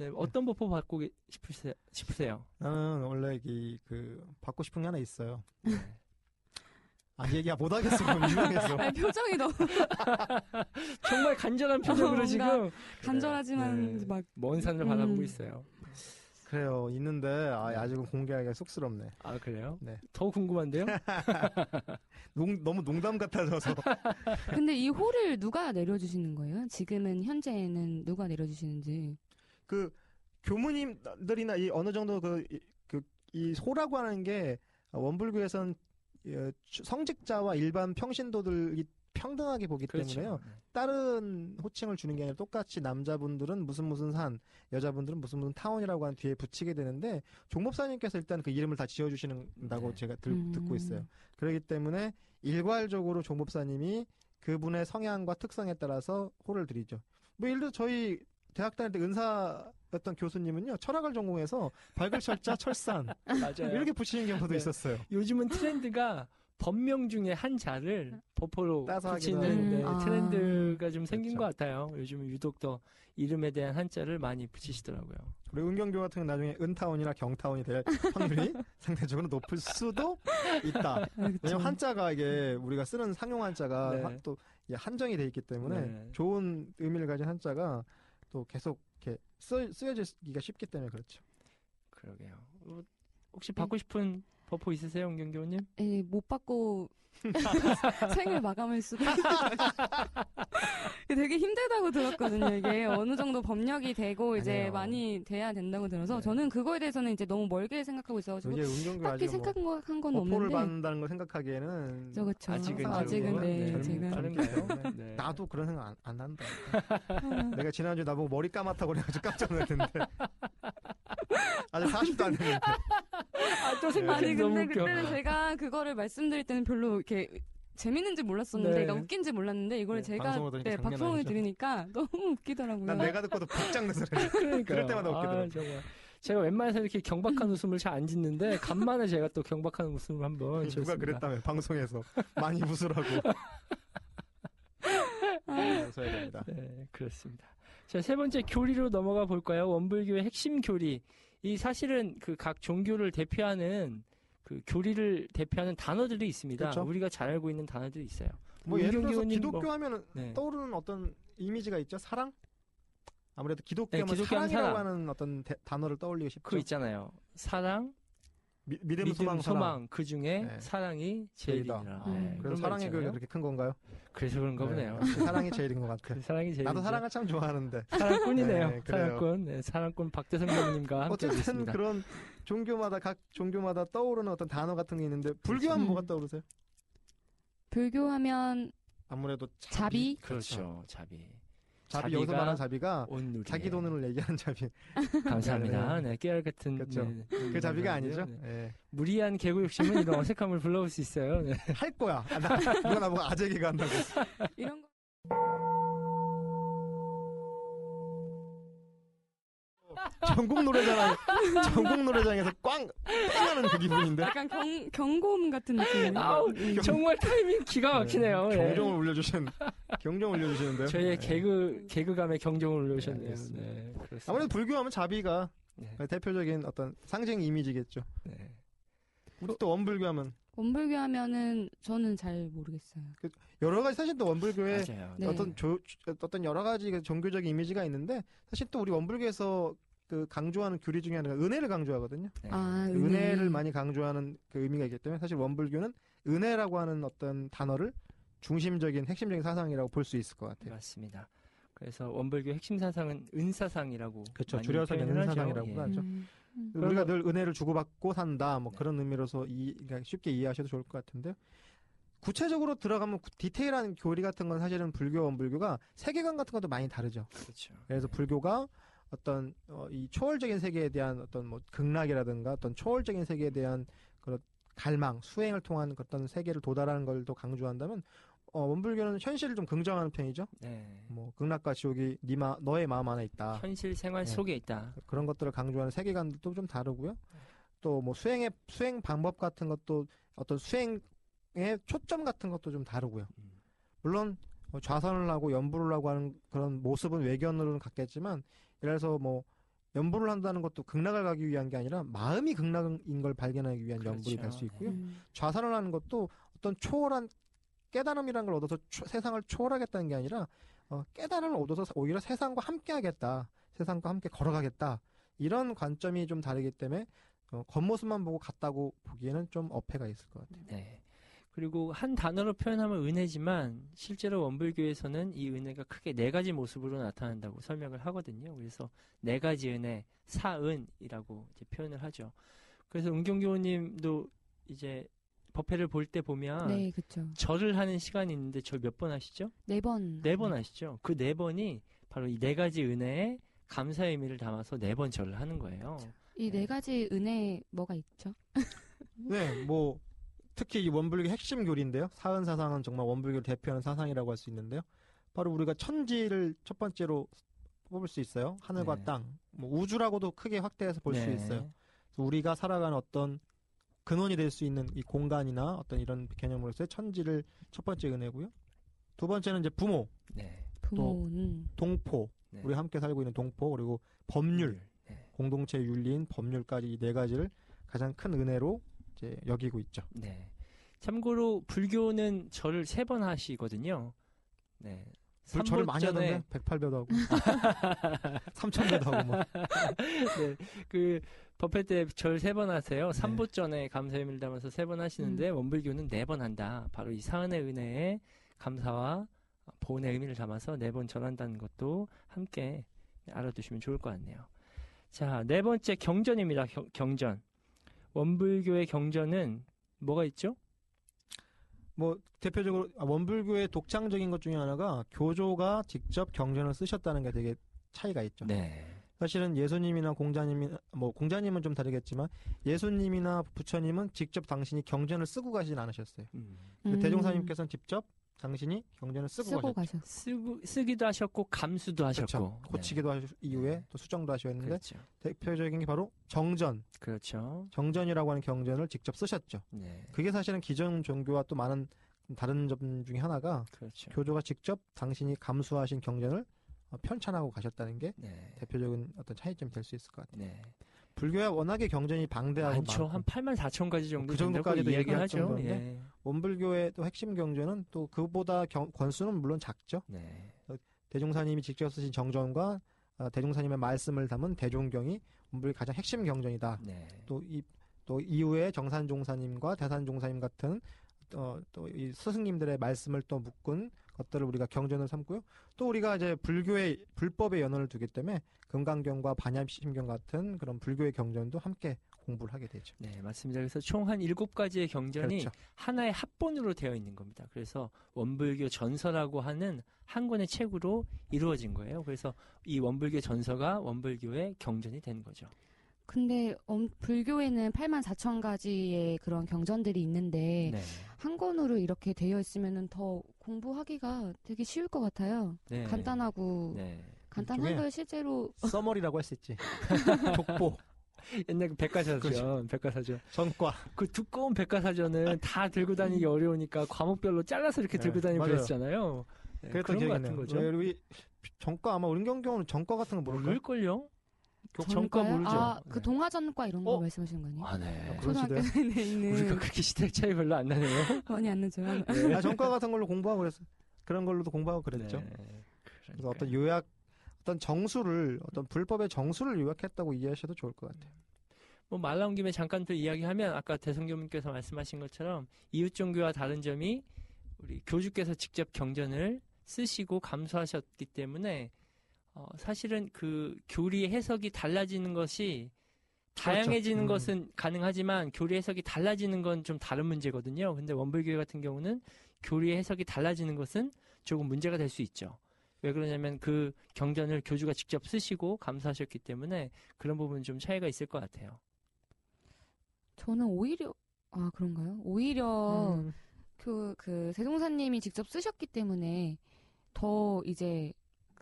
네, 어떤 법호 받고 계- 싶으세요? 싶으세요? 나는 원래 이, 그 받고 싶은 게 하나 있어요. 네. 아 얘기 못 하겠어. 아니, 표정이 너무 정말 간절한 표정으로 지금 간절하지만 네. 막 먼 산을 음. 바라보고 있어요. 그래요. 있는데 아, 아직은 공개하기가 쑥스럽네. 아 그래요? 네. 더 궁금한데요? 농, 너무 농담 같아져서. 근데 이 홀을 누가 내려주시는 거예요? 지금은 현재는 누가 내려주시는지. 그 교무님들이나 이 어느 정도 그, 이- 그, 이 소라고 하는 게 원불교에선 예, 주- 성직자와 일반 평신도들이 평등하게 보기 때문에요. 네. 다른 호칭을 주는 게 아니라 똑같이 남자분들은 무슨 무슨 산, 여자분들은 무슨 무슨 타운이라고 한 뒤에 붙이게 되는데 종목사님께서 일단 그 이름을 다 지어주시는다고 네. 제가 들- 음. 듣고 있어요. 그렇기 때문에 일괄적으로 종목사님이 그분의 성향과 특성에 따라서 호를 드리죠. 뭐 예를 들어 저희 대학 다닐 때 은사였던 교수님은요 철학을 전공해서 발글철자 철산 맞아요. 이렇게 붙이는 경우도 네. 있었어요. 요즘은 트렌드가 법명 중에 한 자를 버퍼로 붙이는 네. 아. 트렌드가 좀 생긴 그렇죠. 것 같아요. 요즘은 유독 더 이름에 대한 한자를 많이 붙이시더라고요. 우리 은경교 같은 경우 나중에 은타운이나 경타운이 될 확률이 상대적으로 높을 수도 있다. 아, 그쵸. 왜냐면 한자가 이게 우리가 쓰는 상용 한자가 네. 한- 또 한정이 돼 있기 때문에 네. 좋은 의미를 가진 한자가 또 계속 이렇게 쓰, 쓰여지기가 쉽기 때문에 그렇죠. 그러게요. 어, 혹시 받고 싶은 버퍼 있으세요, 은경교님? 예, 못 받고 생을 마감할 수도 되게 힘들다고 들었거든요. 이게 어느 정도 법력이 되고 이제 아니에요. 많이 돼야 된다고 들어서 네. 저는 그거에 대해서는 이제 너무 멀게 생각하고 있어가지고 딱히 뭐 생각한 건 어포를 없는데 받는다는 걸 생각하기에는 저 그쵸. 아직은 아직은 좀, 네, 네, 지금 빠른가요? 네. 나도 그런 생각 안, 안 한다. 내가 지난주에 나보고 머리 까맣다고 그래가지고 깜짝 놀랐는데 아직 40도 안 됐는데 아, 또 생각이 아니 너무 근데. 그때는 제가 그거를 말씀드릴 때는 별로 이렇게 재밌는지 몰랐었는데, 네. 그러니까 웃긴지 몰랐는데 이걸 네, 제가 네, 방송을. 들으니까 너무 웃기더라고요. 난 내가 듣고도 박장내서 그래. 그러니까요. 그럴 때마다 웃기더라고요. 아, 정말. 제가 웬만해서 이렇게 경박한 웃음을 잘 안 짓는데 간만에 제가 또 경박한 웃음을 한번 누가 지었습니다. 그랬다며 방송에서 많이 웃으라고 아, 웃어야 됩니다. 네, 그렇습니다. 자, 세 번째 교리로 넘어가 볼까요? 원불교의 핵심 교리. 이 사실은 그 각 종교를 대표하는 그 교리를 대표하는 단어들이 있습니다. 그렇죠. 우리가 잘 알고 있는 단어들이 있어요. 뭐 예를 들어서 기독교 뭐- 하면은 네. 떠오르는 어떤 이미지가 있죠? 사랑? 아무래도 기독교 네, 하면 기독교 하면 사랑이라고 사랑. 하는 어떤 대- 단어를 떠올리고 싶죠. 그거 있잖아요. 사랑, 미, 믿음, 믿음, 소망, 소망. 그 중에 네. 사랑이 제일이다. 제일이라. 음. 네, 그래서 그 있잖아요. 그렇게 큰 건가요? 그래서 그런가 보네요. 역시 사랑이 제일인 것 같아. 그 사랑이 제일. 나도 사랑을 참 좋아하는데. 사랑꾼이네요. 네. 사랑꾼. 네, 사랑꾼 박대성 교수님과 함께 어쨌든 있습니다. 그런 종교마다 각 종교마다 떠오르는 어떤 단어 같은 게 있는데 불교하면 음. 뭐가 떠오르세요? 불교하면 아무래도 자비? 그렇죠. 자비. 자비 자비가 여기서 말하는 자비가 온누리. 자기 돈을 얘기하는 자비. 감사합니다. 네, 깨알 같은. 그렇죠. 네, 그 자비가 아니죠? 네. 예. 무리한 개구 욕심은 이런 어색함을 불러올 수 있어요. 네. 할 거야. 아, 나, 누가 나보고 아재기가 한다고. 이런 거 전국 노래장, 전국 노래장에서 꽝! 꽝하는 그 기분인데. 약간 경, 경고음 같은 느낌. 아우, 정말 타이밍 기가 막히네요. 네, 네. 경종을 울려주신, 경종 올려주시는데요. 저희의 네. 개그, 개그감에 경종을 네, 올려주셨네요. 네, 그렇습니다. 아무래도 불교하면 자비가 네, 대표적인 어떤 상징 이미지겠죠. 네. 우리 또 원불교하면 원불교 하면은 저는 잘 모르겠어요. 여러 가지 사실 또 원불교에 맞아요. 네. 어떤 조, 조- 어떤 여러 가지 그 종교적인 이미지가 있는데 사실 또 우리 원불교에서 그 강조하는 교리 중에 하나가 은혜를 강조하거든요. 네. 아, 은혜. 은혜 를 많이 강조하는 그 의미가 있기 때문에 사실 원불교는 은혜라고 하는 어떤 단어를 중심적인 핵심적인 사상이라고 볼 수 있을 것 같아요. 맞습니다. 그래서 원불교 핵심 사상은 은사상이라고 그렇죠. 줄여서. 은사상이라고 예. 하죠. 음, 음. 우리가 늘 은혜를 주고받고 산다. 뭐 네. 그런 의미로서 이, 그러니까 쉽게 이해하셔도 좋을 것 같은데요. 구체적으로 들어가면 구- 디테일한 교리 같은 건 사실은 불교, 원불교가 세계관 같은 것도 많이 다르죠. 그렇죠. 그래서 불교가 어떤 어, 이 초월적인 세계에 대한 어떤 뭐 극락이라든가 어떤 초월적인 세계에 대한 그런 갈망, 수행을 통한 어떤 세계를 도달하는 걸 더 강조한다면 어, 원불교는 현실을 좀 긍정하는 편이죠. 네. 뭐 극락과 지옥이 니마 너의 마음 안에 있다. 현실 생활 네. 속에 있다. 그런 것들을 강조하는 세계관도 좀 다르고요. 또뭐 수행의 수행 방법 같은 것도 어떤 수행의 초점 같은 것도 좀 다르고요. 음. 물론 어, 좌선을 하고 연부를 하고 하는 그런 모습은 외견으로는 같겠지만 들어서 뭐 연부를 한다는 것도 극락을 가기 위한 게 아니라 마음이 극락인 걸 발견하기 위한 연불이 될 그렇죠. 수 있고요. 음. 좌선을 하는 것도 어떤 초월한 깨달음이라는 걸 얻어서 초- 세상을 초월하겠다는 게 아니라 어, 깨달음을 얻어서 오히려 세상과 함께하겠다, 세상과 함께 걸어가겠다 이런 관점이 좀 다르기 때문에 어, 겉모습만 보고 같다고 보기에는 좀 어폐가 있을 것 같아요. 네. 그리고 한 단어로 표현하면 은혜지만 실제로 원불교에서는 이 은혜가 크게 네 가지 모습으로 나타난다고 설명을 하거든요. 그래서 네 가지 은혜, 사은이라고 이제 표현을 하죠. 그래서 은경교우님도 이제 법회를 볼 때 보면 네, 그렇죠. 절을 하는 시간이 있는데 절 몇 번 하시죠? 네 번. 네 번 하시죠. 그 네 번이 바로 이 네 가지 은혜에 감사의 의미를 담아서 네 번 절을 하는 거예요. 이네 가지 은혜 뭐가 있죠? 네, 뭐 특히 이 원불교 핵심 교리인데요. 사은 사상은 정말 원불교를 대표하는 사상이라고 할 수 있는데요. 바로 우리가 천지를 첫 번째로 뽑을 수 있어요. 하늘과 네. 땅, 뭐 우주라고도 크게 확대해서 볼수 네. 있어요. 그래서 우리가 살아가는 어떤 근원이 될 수 있는 이 공간이나 어떤 이런 개념으로서의 천지를 첫 번째 은혜고요. 두 번째는 이제 부모, 네. 부모는 동포, 네. 우리 함께 살고 있는 동포 그리고 법률, 네. 공동체 윤리인 법률까지 이 네 가지를 가장 큰 은혜로 이제 여기고 있죠. 네. 참고로 불교는 절을 세 번 하시거든요. 네. 불 저를 많이 하던데 108배도 하고 3000배도 하고 뭐 네, 그 법회 때 절 세 번 하세요. 삼보전에 감사의미를 담아서 세 번 하시는데 원불교는 네 번 한다. 바로 이 사은의 은혜에 감사와 보은의 의미를 담아서 네 번 절한다는 것도 함께 알아두시면 좋을 것 같네요. 자, 네 번째 경전입니다. 경, 경전. 원불교의 경전은 뭐가 있죠? 뭐 대표적으로 아, 원불교의 독창적인 것 중에 하나가 교조가 직접 경전을 쓰셨다는 게 되게 차이가 있죠. 네. 사실은 예수님이나 공자님이나 뭐 공자님은 좀 다르겠지만 예수님이나 부처님은 직접 당신이 경전을 쓰고 가진 않으셨어요. 음. 근데 음, 대종사님께서는 직접 당신이 경전을 쓰고, 쓰고 가셨죠. 가셨. 쓰고, 쓰기도 하셨고 감수도 하셨고 그렇죠. 고치기도 하셨 이후에 네. 또 수정도 하셨는데 그렇죠. 대표적인 게 바로 정전, 그렇죠. 정전이라고 하는 경전을 직접 쓰셨죠. 네. 그게 사실은 기존 종교와 또 많은 다른 점 중에 하나가 그렇죠. 교조가 직접 당신이 감수하신 경전을 어, 편찬하고 가셨다는 게 네. 대표적인 어떤 차이점이 될 수 있을 것 같아요. 네. 불교야 워낙에 경전이 방대하고 많죠. 많고 한 8만 4천 가지 정도 그 정도까지도 된다고 이야기를 얘기할 하죠. 정도인데. 예. 원불교의 또 핵심 경전은 또 그보다 경- 권수는 물론 작죠. 네. 대종사님이 직접 쓰신 정전과 어, 대종사님의 말씀을 담은 대종경이 원불의 가장 핵심 경전이다. 네. 또이 또 이후에 정산종사님과 대산종사님 같은 어, 또 이 스승님들의 말씀을 또 묶은 것들을 우리가 경전을 삼고요. 또 우리가 이제 불교의 불법의 연원을 두기 때문에 금강경과 반야심경 같은 그런 불교의 경전도 함께 공부를 하게 되죠. 네, 맞습니다. 그래서 총 한 일곱 가지의 경전이 그렇죠. 하나의 합본으로 되어 있는 겁니다. 그래서 원불교 전서라고 하는 한 권의 책으로 이루어진 거예요. 그래서 이 원불교 전서가 원불교의 경전이 된 거죠. 근데 엄- 불교에는 8만 4천 가지의 그런 경전들이 있는데 네. 한 권으로 이렇게 되어 있으면은 더 공부하기가 되게 쉬울 것 같아요. 네. 간단하고 네. 간단한 걸 실제로 써머리라고 할 수 있지. 족보, 옛날 그 백과사전, 그렇죠. 백과사전. 전과. 그 두꺼운 백과사전은 다 들고 다니기 어려우니까 과목별로 잘라서 이렇게 네, 들고 다니고 맞아요. 그랬잖아요. 네, 그랬던 그런 것 같은. 거죠. 왜 우리 전과 아마 은경경은 전과 같은 거 모를까요? 모를걸요? 전과 전과요? 모르죠. 아, 그 네. 동화전과 이런 거 어? 말씀하시는 거 아니에요? 아, 네. 그런 초등학교 시대요? 내에 있는 우리가 그렇게 시대 차이 별로 안 나네요. 많이 안 늦죠. 아, 전과 같은 걸로 공부하고 그랬어. 그런 걸로도 공부하고 그랬죠. 네. 그래서. 어떤 요약, 어떤 정수를, 어떤 불법의 정수를 요약했다고 이해하셔도 좋을 것 같아요. 뭐말 나온 김에 잠깐 또 이야기하면 아까 대성교님께서 말씀하신 것처럼 이웃 종교와 다른 점이 우리 교주께서 직접 경전을 쓰시고 감수하셨기 때문에 어, 사실은 그 교리 해석이 달라지는 것이 다양해지는 음. 것은 가능하지만 교리 해석이 달라지는 건 좀 다른 문제거든요. 근데 원불교회 같은 경우는 교리 해석이 달라지는 것은 조금 문제가 될 수 있죠. 왜 그러냐면 그 경전을 교주가 직접 쓰시고 감수하셨기 때문에 그런 부분 좀 차이가 있을 것 같아요. 저는 오히려 아 그런가요? 오히려 음, 그, 그, 세종사님이 직접 쓰셨기 때문에 더 이제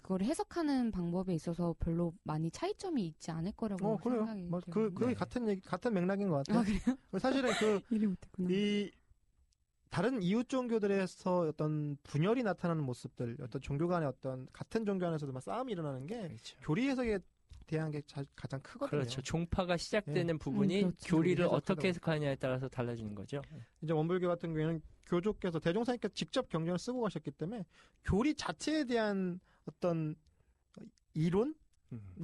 그걸 해석하는 방법에 있어서 별로 많이 차이점이 있지 않을 거라고 어 그래요. 생각이 뭐, 돼요. 그, 그 네. 같은 얘기, 같은 맥락인 것 같아요. 아, 그래요? 사실은 그, 이해 못했구나. 이, 다른 이웃 종교들에서 어떤 분열이 나타나는 모습들, 어떤 종교 간의 어떤, 같은 종교 안에서도 막 싸움이 일어나는 게 그렇죠. 교리 해석에 대한 게 자- 가장 크거든요. 그렇죠. 종파가 시작되는 부분이 음, 그렇죠. 교리를 어떻게 보니까. 해석하냐에 따라서 달라지는 거죠. 이제 원불교 같은 경우에는 교조께서 대종사님께서 직접 경전을 쓰고 가셨기 때문에 교리 자체에 대한 어떤 이론이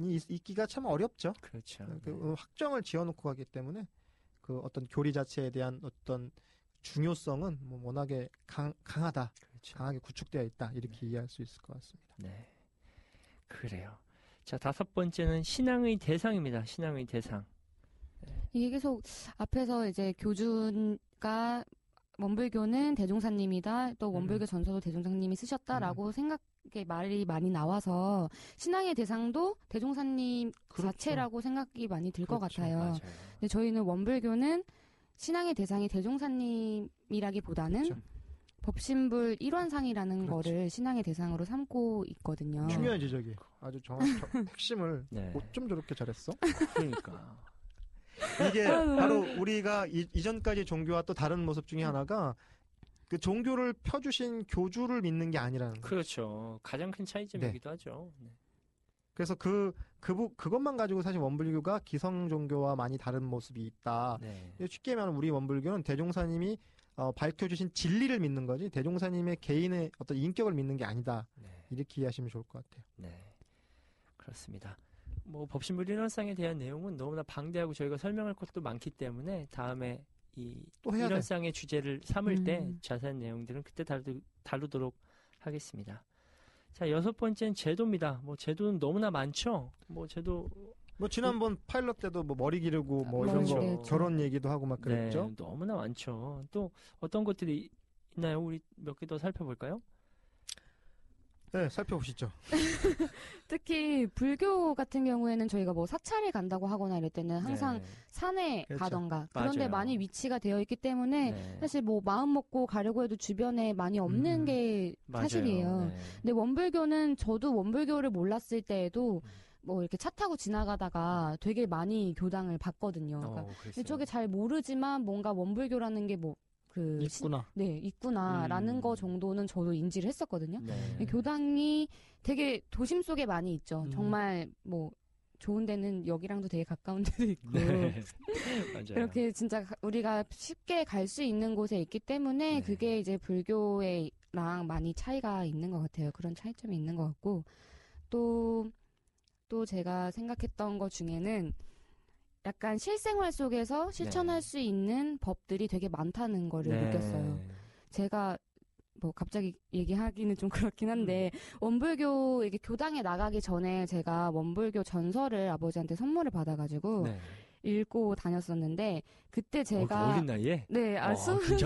있- 있기가 참 어렵죠. 그렇죠. 그 네. 확정을 지어놓고 가기 때문에 그 어떤 교리 자체에 대한 어떤 중요성은 뭐 워낙에 강, 강하다, 그렇죠. 강하게 구축되어 있다 이렇게 이해할 수 있을 것 같습니다. 네. 그래요. 자, 다섯 번째는 신앙의 대상입니다. 신앙의 대상. 이게 계속 앞에서 이제 교주가 원불교는 대종사님이다. 또 원불교 전서도 대종사님이 쓰셨다라고 생각 의 말이 많이 나와서 신앙의 대상도 대종사님 그렇죠. 자체라고 생각이 많이 들것 그렇죠. 같아요. 맞아요. 근데 저희는 원불교는 신앙의 대상이 대종사님이라기보다는 그렇죠. 법신불 일원상이라는 그렇죠. 거를 신앙의 대상으로 삼고 있거든요. 중요한 지적이 아주 정확 저- 핵심을 네. 어쩜 저렇게 잘했어? 그러니까. 이게. 바로 우리가 이, 이전까지 종교와 또 다른 모습 중에 하나가 그 종교를 펴주신 교주를 믿는 게 아니라는 거예요. 그렇죠. 가장 큰 차이점이기도 하죠. 네. 그래서 그, 그, 부- 그것만 가지고 사실 원불교가 기성 종교와 많이 다른 모습이 있다. 네. 쉽게 말하면 우리 원불교는 대종사님이 어, 밝혀주신 진리를 믿는 거지 대종사님의 개인의 어떤 인격을 믿는 게 아니다. 네. 이렇게 이해하시면 좋을 것 같아요. 네. 그렇습니다. 뭐 법신불 일원상에 대한 내용은 너무나 방대하고 저희가 설명할 것도 많기 때문에 다음에 이 돼. 일원상의 주제를 삼을 때 음. 자세한 내용들은 그때 다루, 다루도록 하겠습니다. 자, 여섯 번째는 제도입니다. 뭐 제도는 너무나 많죠. 뭐 제도 뭐 지난번 파일럿 때도 뭐 머리 기르고 뭐 이런 그렇죠. 거 네, 결혼 얘기도 하고 막 그랬죠. 네, 너무나 많죠. 또 어떤 것들이 있나요? 우리 몇 개 더 살펴볼까요? 네, 살펴보시죠. 특히 불교 같은 경우에는 저희가 뭐 사찰에 간다고 하거나 이럴 때는 항상 네. 산에 그렇죠. 가던가 그런데 맞아요. 많이 위치가 되어 있기 때문에 네. 사실 뭐 마음 먹고 가려고 해도 주변에 많이 없는 음. 게. 사실이에요. 네. 근데 원불교는 저도 원불교를 몰랐을 때에도 음. 뭐 이렇게 차 타고 지나가다가 되게 많이 교당을 봤거든요. 그러니까 어. 이쪽에 잘 모르지만 뭔가 원불교라는 게 뭐 그 있구나. 네 있구나라는 음. 거 정도는 저도 인지를 했었거든요. 네. 교당이 되게 도심 속에 많이 있죠. 음. 정말 뭐 좋은 데는 여기랑도 되게 가까운 데도 있고 네. 이렇게 진짜 가- 우리가 쉽게 갈 수 있는 곳에 있기 때문에 네. 그게 이제 불교랑 많이 차이가 있는 것 같아요. 그런 차이점이 있는 것 같고 또 또 제가 생각했던 것 중에는 약간 실생활 속에서 실천할 네. 수 있는 법들이 되게 많다는 거를 네. 느꼈어요. 제가 뭐 갑자기 얘기하기는 좀 그렇긴 한데 음. 원불교 이게 교당에 나가기 전에 제가 원불교 전설을 아버지한테 선물을 받아가지고 네. 읽고 다녔었는데 그때 어, 그 제가 어린 나이에 네, 아, 어, 스물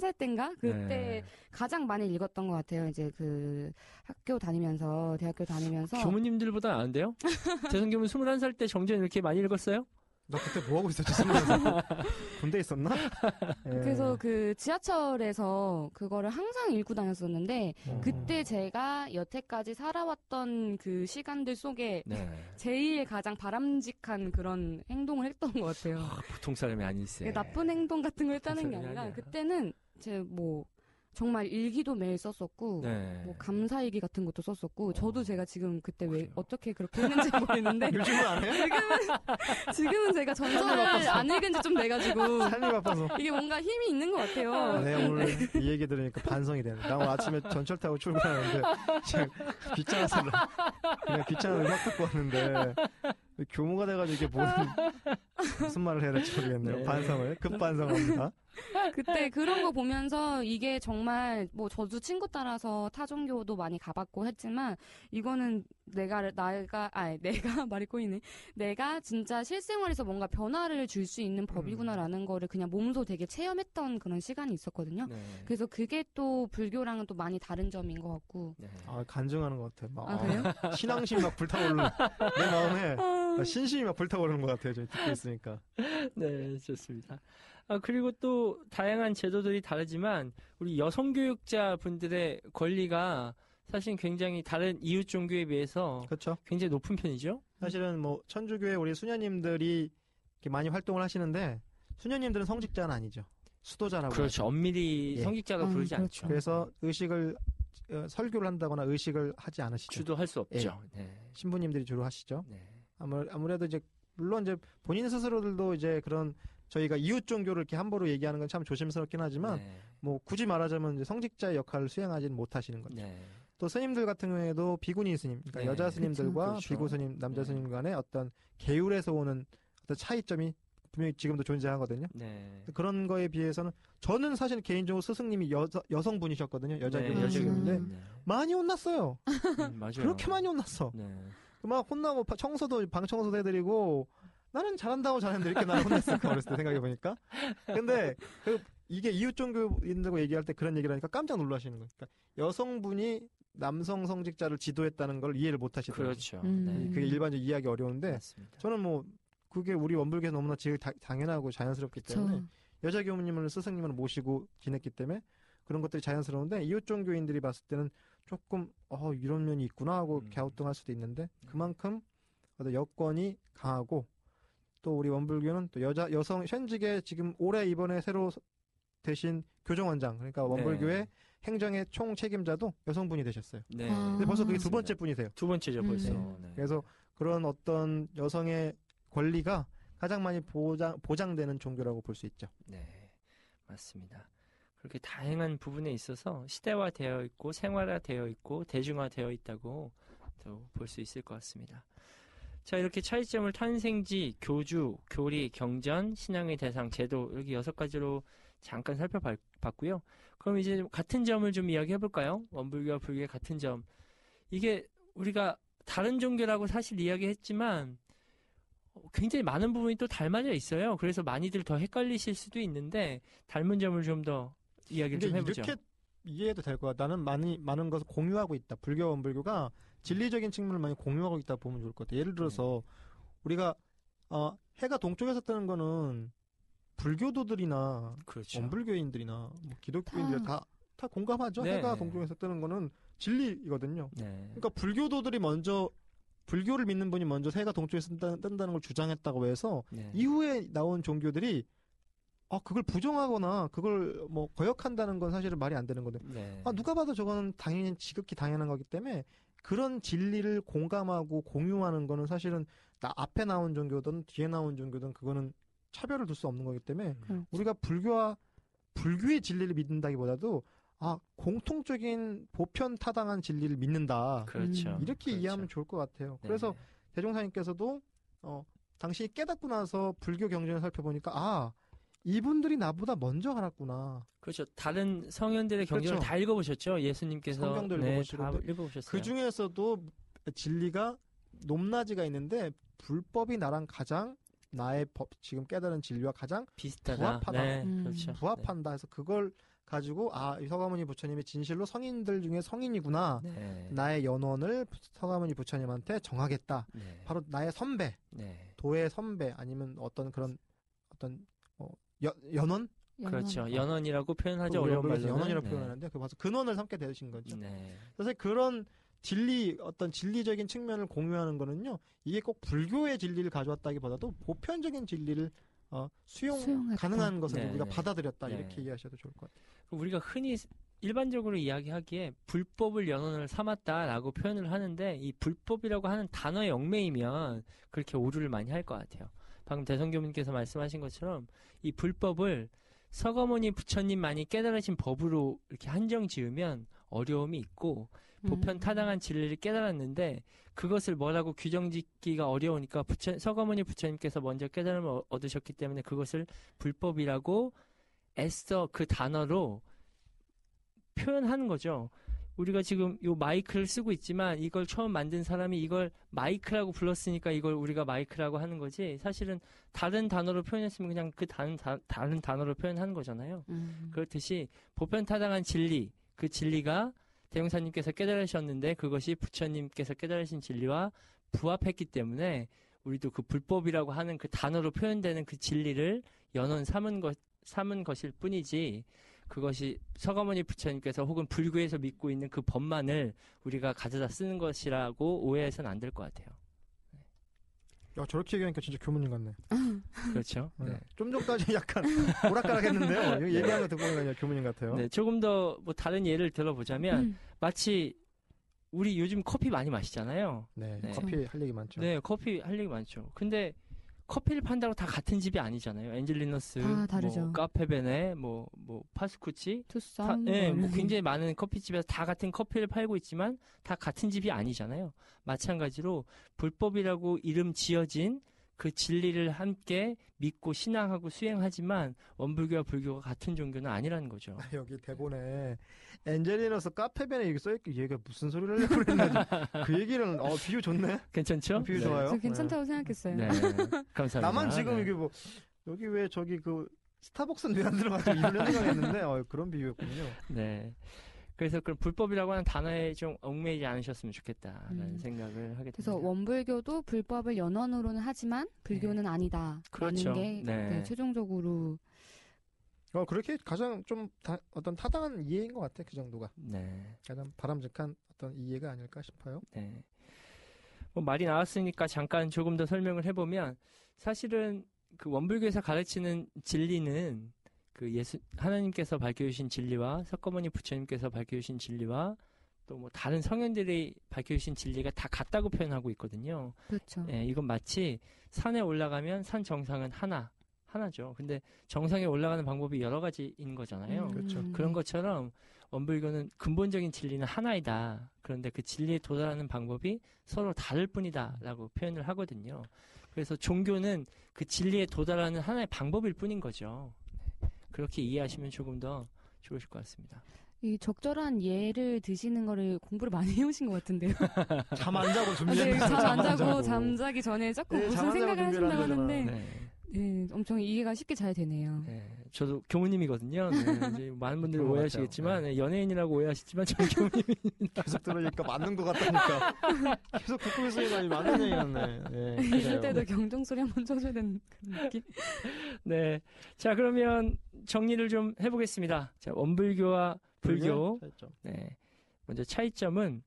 살 땐가 그때 네. 가장 많이 읽었던 것 같아요. 이제 그 학교 다니면서 대학교 다니면서 교무님들보다 안 돼요? 재성 교무 21살 때 정전 이렇게 많이 읽었어요? 너 그때 뭐 하고 있었지? 스물여섯? 군대 있었나? 예. 그래서 그 지하철에서 그거를 항상 읽고 다녔었는데 어. 그때 제가 여태까지 살아왔던 그 시간들 속에 네. 제일 가장 바람직한 그런 행동을 했던 것 같아요. 아, 보통 사람이 아닐세. 나쁜 행동 같은 걸 했다는 게 아니라 아니야. 그때는 제 뭐 정말 일기도 매일 썼었고 네. 뭐 감사일기 같은 것도 썼었고 저도 제가 지금 그때 왜 그래요? 어떻게 그렇게 했는지 모르겠는데 요즘은 안 해? 지금은 제가 전설을 안 읽은 지 좀 돼가지고 삶이 바빠서. 이게 뭔가 힘이 있는 것 같아요. 네, 오늘 이 얘기 들으니까 반성이 되네. 나 오늘 아침에 전철 타고 출근하는데 그냥 귀찮아서 그냥 귀찮아서 음악 듣고 왔는데 교무가 돼가지고 이게 보는 무슨 말을 해야 될지 모르겠네요. 네. 반성을 급반성합니다. 그때 그런 거 보면서 이게 정말 뭐 저도 친구 따라서 타종교도 많이 가봤고 했지만 이거는 내가 나가 아 내가 말이 꼬이네 내가 진짜 실생활에서 뭔가 변화를 줄 수 있는 법이구나라는 거를 그냥 몸소 되게 체험했던 그런 시간이 있었거든요. 네. 그래서 그게 또 불교랑은 또 많이 다른 점인 것 같고. 네. 아, 간증하는 것 같아요. 막, 아 그래요? 아, 신앙심이 막 불타오르는 내 마음에 신심이 막 불타오르는 것 같아요. 저희 듣고 있으니까. 네, 좋습니다. 아, 그리고 또 다양한 제도들이 다르지만 우리 여성 교육자 분들의 권리가 사실 굉장히 다른 이웃 종교에 비해서 그렇죠. 굉장히 높은 편이죠. 사실은 뭐 천주교의 우리 수녀님들이 이렇게 많이 활동을 하시는데 수녀님들은 성직자는 아니죠. 수도자라고. 그렇죠. 엄밀히 예. 성직자가 음, 부르지 그렇죠. 않죠. 그래서 의식을 어, 설교를 한다거나 의식을 하지 않으시죠. 주도할 수 없죠. 네. 신부님들이 주로 하시죠. 네. 아무, 아무래도 이제 물론 이제 본인 스스로들도 이제 그런 저희가 이웃 종교를 이렇게 함부로 얘기하는 건 참 조심스럽긴 하지만 네. 뭐 굳이 말하자면 이제 성직자의 역할을 수행하지는 못하시는 거죠. 네. 또 스님들 같은 경우에도 비구니 스님, 그러니까 네, 여자 스님들과 그렇죠. 비구 스님, 남자 네. 스님 간의 어떤 계율에서 오는 어떤 차이점이 분명히 지금도 존재하거든요. 네. 그런 거에 비해서는 저는 사실 개인적으로 스승님이 여, 여성분이셨거든요. 여자 네, 교육 음. 네. 많이 혼났어요. 음, 맞아요. 그렇게 많이 혼났어. 네. 막 혼나고 바- 청소도 방 청소도 해드리고 나는 잘한다고 잘했는데 이렇게 나를 혼냈을 까 어렸을 때 생각해 보니까. 근데 그 이게 이웃 종교인들고 얘기할 때 그런 얘기를 하니까 깜짝 놀라시는 거예요. 그러니까 여성분이 남성 성직자를 지도했다는 걸 이해를 못 하시더라고요. 그렇죠. 음. 네. 그게 일반적으로 이해하기 어려운데 맞습니다. 저는 뭐 그게 우리 원불교에서 너무나 제일 다- 당연하고 자연스럽기 때문에 저 여자 교무님을 스승님을 모시고 지냈기 때문에 그런 것들이 자연스러운데 이웃 종교인들이 봤을 때는 조금 어 이런 면이 있구나 하고 음. 갸우뚱할 수도 있는데 그만큼 어떤 여건이 강하고 또 우리 원불교는 또 여자 여성 현직에 지금 올해 이번에 새로 되신 교정원장 그러니까 원불교의 네. 행정의 총 책임자도 여성분이 되셨어요. 네. 아. 근데 벌써 그게 두. 번째 분이세요. 두 번째죠, 음. 벌써. 네. 네. 그래서 그런 어떤 여성의 권리가 가장 많이 보장 보장되는 종교라고 볼 수 있죠. 네, 맞습니다. 그렇게 다양한 부분에 있어서 시대화되어 있고 생활화되어 있고 대중화되어 있다고 볼수 있을 것 같습니다. 자, 이렇게 차이점을 탄생지, 교주, 교리, 경전, 신앙의 대상, 제도 이렇게 여섯 가지로 잠깐 살펴봤고요. 그럼 이제 같은 점을 좀 이야기해 볼까요? 원불교와 불교의 같은 점. 이게 우리가 다른 종교라고 사실 이야기했지만 어, 굉장히 많은 부분이 또 닮아져 있어요. 그래서 많이들 더 헷갈리실 수도 있는데 닮은 점을 좀 더 이야기를 좀 해보죠. 이렇게 이해해도 될 거야. 나는 많이 많은 것을 공유하고 있다. 불교 원불교가 진리적인 측면을 많이 공유하고 있다 보면 좋을 것 같아. 예를 들어서 우리가 어, 해가 동쪽에서 뜨는 거는 불교도들이나 그렇죠. 원불교인들이나 뭐 기독교인들 다. 다, 다 공감하죠. 네. 해가 동쪽에서 뜨는 거는 진리거든요. 네. 그러니까 불교도들이 먼저 불교를 믿는 분이 먼저 해가 동쪽에서 뜬다, 뜬다 는 걸 주장했다고 해서 네. 이후에 나온 종교들이 아 그걸 부정하거나 그걸 뭐 거역한다는 건 사실은 말이 안 되는 건데 네. 아 누가 봐도 저거는 당연히 지극히 당연한 거기 때문에 그런 진리를 공감하고 공유하는 거는 사실은 나 앞에 나온 종교든 뒤에 나온 종교든 그거는 차별을 둘 수 없는 거기 때문에 음. 우리가 불교와 불교의 진리를 믿는다기보다도 아 공통적인 보편 타당한 진리를 믿는다 그렇죠. 음. 이렇게 그렇죠. 이해하면 좋을 것 같아요. 네. 그래서 대종사님께서도 어 당신이 깨닫고 나서 불교 경전을 살펴보니까 아 이분들이 나보다 먼저 알았구나. 그렇죠. 다른 성현들의 경전을 그렇죠. 다 읽어보셨죠. 예수님께서 성경도 네, 다 읽어보셨어요. 그 중에서도 진리가 높낮이가 있는데 불법이 나랑 가장 나의 법 지금 깨달은 진리와 가장 비슷하다. 부합하다. 네, 음. 그렇죠. 부합한다 해서 그걸 가지고 아이 서가모니 부처님이 진실로 성인들 중에 성인이구나. 네. 네. 나의 연원을 서가모니 부처님한테 정하겠다. 네. 바로 나의 선배, 네. 도의 선배 아니면 어떤 그런 어떤 어, 연, 연원? 그렇죠. 연원. 연원이라고 표현하죠. 우리 어려운 말로. 연원이라고 표현하는데 그 봐서 근원을 삼게 되신 거죠. 네. 사실 그런 진리 어떤 진리적인 측면을 공유하는 거는요 이게 꼭 불교의 진리를 가져왔다기보다도 보편적인 진리를 어, 수용 수용했다. 가능한 것을 네, 우리가 네. 받아들였다 네. 이렇게 이해하셔도 좋을 것 같아요. 그럼 우리가 흔히 일반적으로 이야기하기에 불법을 연원을 삼았다라고 표현을 하는데 이 불법이라고 하는 단어의 얽매이면 그렇게 오류를 많이 할 것 같아요. 방금 대성교님께서 말씀하신 것처럼 이 불법을 서거모니 부처님만이 깨달으신 법으로 이렇게 한정 지으면 어려움이 있고 보편 음. 타당한 진리를 깨달았는데 그것을 뭐라고 규정 짓기가 어려우니까 부처, 서가모니 부처님께서 먼저 깨달음을 어- 얻으셨기 때문에 그것을 불법이라고 애써 그 단어로 표현하는 거죠. 우리가 지금 요 마이크를 쓰고 있지만 이걸 처음 만든 사람이 이걸 마이크라고 불렀으니까 이걸 우리가 마이크라고 하는 거지 사실은 다른 단어로 표현했으면 그냥 그 다른, 다, 다른 단어로 표현하는 거잖아요. 음. 그렇듯이 보편타당한 진리, 그 진리가 대용사님께서 깨달으셨는데 그것이 부처님께서 깨달으신 진리와 부합했기 때문에 우리도 그 불법이라고 하는 그 단어로 표현되는 그 진리를 연원 삼은 것, 삼은 것일 뿐이지 그것이 서가모니 부처님께서 혹은 불교에서 믿고 있는 그 법만을 우리가 가져다 쓰는 것이라고 오해해서는 안 될 것 같아요. 야 저렇게 얘기하니까 진짜 교무님 같네. 그렇죠? 네. 네. 좀 전까지 약간 오락가락했는데요. 이거 얘기하는 거 듣고 보니까 교무님 같아요. 네, 조금 더 뭐 다른 예를 들어보자면 음. 마치 우리 요즘 커피 많이 마시잖아요. 네, 네. 커피 할 얘기 많죠. 네, 커피 할 얘기 많죠. 근데 커피를 판다고 다 같은 집이 아니잖아요. 엔젤리너스, 다 다르죠. 뭐 카페베네, 뭐, 뭐 파스쿠치, 다, 투썸. 예, 뭐뭐 굉장히 많은 커피집에서 다 같은 커피를 팔고 있지만 다 같은 집이 아니잖아요. 마찬가지로 불법이라고 이름 지어진 그 진리를 함께 믿고 신앙하고 수행하지만 원불교와 불교가 같은 종교는 아니라는 거죠. 여기 대본에 엔젤리너스 카페벤에 이게 써있기 얘가 무슨 소리를 하려고 그랬나 그 얘기는 어 비유 좋네 괜찮죠? 비유 네. 좋아요 저 괜찮다고 생각했어요. 네, 감사합니다. 나만 지금 네. 이게 뭐 여기 왜 저기 그 스타벅스는 왜 안 들어가지고 이런 생각했는데 어, 그런 비유였군요 네. 그래서 그럼 불법이라고 하는 단어에 좀 얽매이지 않으셨으면 좋겠다라는 음. 생각을 하게 그래서 됩니다. 원불교도 불법을 연원으로는 하지만 불교는 아니다. 네. 그렇죠. 라는 게 네. 네, 최종적으로 어 그렇게 가장 좀 다- 어떤 타당한 이해인 것 같아 그 정도가 네. 가장 바람직한 어떤 이해가 아닐까 싶어요 네. 뭐 말이 나왔으니까 잠깐 조금 더 설명을 해보면 사실은 그 원불교에서 가르치는 진리는 그 예수 하나님께서 밝혀주신 진리와 석가모니 부처님께서 밝혀주신 진리와 또 뭐 다른 성현들이 밝혀주신 진리가 다 같다고 표현하고 있거든요. 그렇죠. 예, 이건 마치 산에 올라가면 산 정상은 하나, 하나죠. 근데 정상에 올라가는 방법이 여러 가지인 거잖아요. 음. 그렇죠. 그런 것처럼 원불교는 근본적인 진리는 하나이다. 그런데 그 진리에 도달하는 방법이 서로 다를 뿐이다라고 표현을 하거든요. 그래서 종교는 그 진리에 도달하는 하나의 방법일 뿐인 거죠. 네. 그렇게 이해하시면 조금 더 좋으실 것 같습니다. 이 적절한 예를 드시는 거를 공부를 많이 해오신 것 같은데요. 잠 안 자고 네, 준비했는데 잠안 자고 잠자기 전에 자꾸 네, 무슨 잠안 생각을 하신다고. 하는데 네. 네, 엄청 이해가 쉽게 잘 되네요. 네. 저도 교무님이거든요. 네. 이제 많은 분들이 그런 것 오해하시겠지만. 네, 연예인이라고 오해하시지만 저는 교무님이 계속 들으니까 맞는 것 같다니까 계속 듣고 있으니까 맞는 얘기였네 네, 이럴. 때도 경종 소리 한번 쳐줘야 되는 그런 느낌. 네. 자, 그러면 정리를 좀 해보겠습니다. 자, 원불교와 불교. 차이점. 네. 먼저 차이점은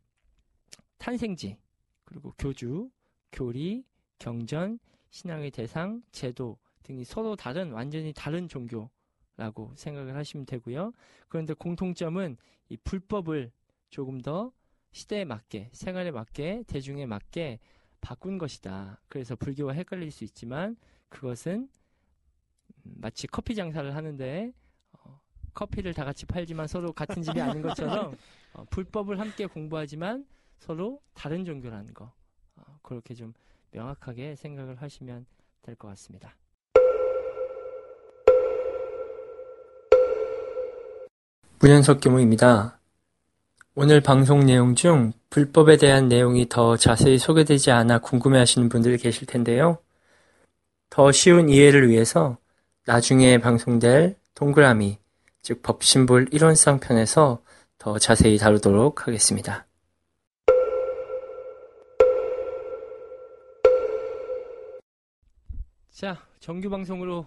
탄생지, 그리고 교주, 교리, 경전, 신앙의 대상, 제도 등이 서로 다른 완전히 다른 종교라고 생각을 하시면 되고요. 그런데 공통점은 이 불법을 조금 더 시대에 맞게, 생활에 맞게, 대중에 맞게 바꾼 것이다. 그래서 불교와 헷갈릴 수 있지만 그것은 음, 마치 커피 장사를 하는데 어, 커피를 다 같이 팔지만 서로 같은 집이 아닌 것처럼 어, 불법을 함께 공부하지만 서로 다른 종교라는 거 어, 그렇게 좀 명확하게 생각을 하시면 될 것 같습니다. 문현석 교무입니다. 오늘 방송 내용 중 불법에 대한 내용이 더 자세히 소개되지 않아 궁금해 하시는 분들이 계실 텐데요. 더 쉬운 이해를 위해서 나중에 방송될 동그라미, 즉 법신불 이론상 편에서 더 자세히 다루도록 하겠습니다. 자, 정규 방송으로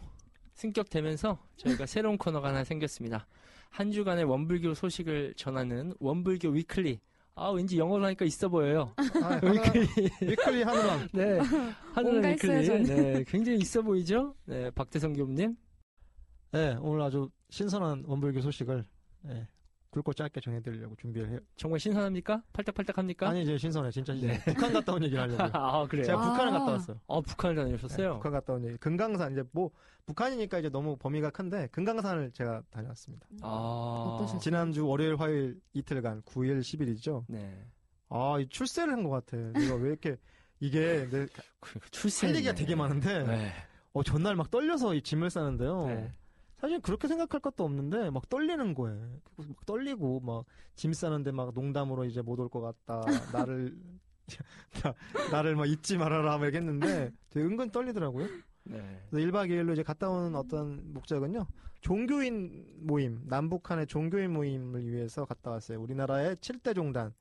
승격되면서 저희가 새로운 코너가 하나 생겼습니다. 한 주간의 원불교 소식을 전하는 원불교 위클리. 아, 왠지 영어로 하니까 있어 보여요. 아, 한울안, weekly. Weekly 한울안 네. 한울안 뭔가 weekly. 네. 굉장히 있어 보이죠? 네. 박대성 교무님. 네 오늘 아주 신선한 원불교 소식을 네, 굵고 짧게 전해드리려고 준비를 해요. 정말 신선합니까? 팔딱팔딱합니까? 아니 이제 신선해 진짜 신선해. 네. 북한 갔다 온 얘기를 하려고요. 아 그래요. 제가 아. 북한을 갔다 왔어요. 어 북한을 네, 다녀오셨어요? 북한 갔다 온 얘기. 금강산 이제 뭐 북한이니까 이제 너무 범위가 큰데 금강산을 제가 다녀왔습니다. 아? 지난주 월요일 화요일 이틀간 9일 10일이죠. 네. 아, 이 출세를 한 것 같아. 내가 왜 이렇게 이게 내그 출세. 할 얘기가 되게 많은데 네. 어 전날 막 떨려서 이 짐을 싸는데요. 네. 사실 그렇게 생각할 것도 없는데 막 떨리는 거예요. 막 떨리고 막 짐 싸는데 막 농담으로 이제 못 올 것 같다. 나를 나, 를막 잊지 말아라 막 얘기했는데 되게 은근 떨리더라고요. 네. 그래서 1박 2일로 이제 갔다 온 어떤 목적은요. 종교인 모임, 남북한의 종교인 모임을 위해서 갔다 왔어요. 우리나라의 7대 종단,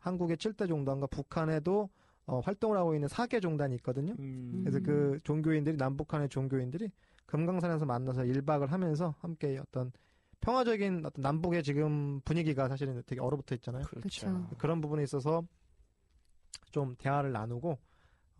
한국의 7대 종단과 북한에도 어, 활동을 하고 있는 4개 종단이 있거든요. 음. 그래서 그 종교인들이 남북한의 종교인들이 금강산에서 만나서 1박을 하면서 함께 어떤 평화적인 어떤 남북의 지금 분위기가 사실은 되게 얼어붙어 있잖아요. 그렇죠. 그쵸. 그런 부분에 있어서 좀 대화를 나누고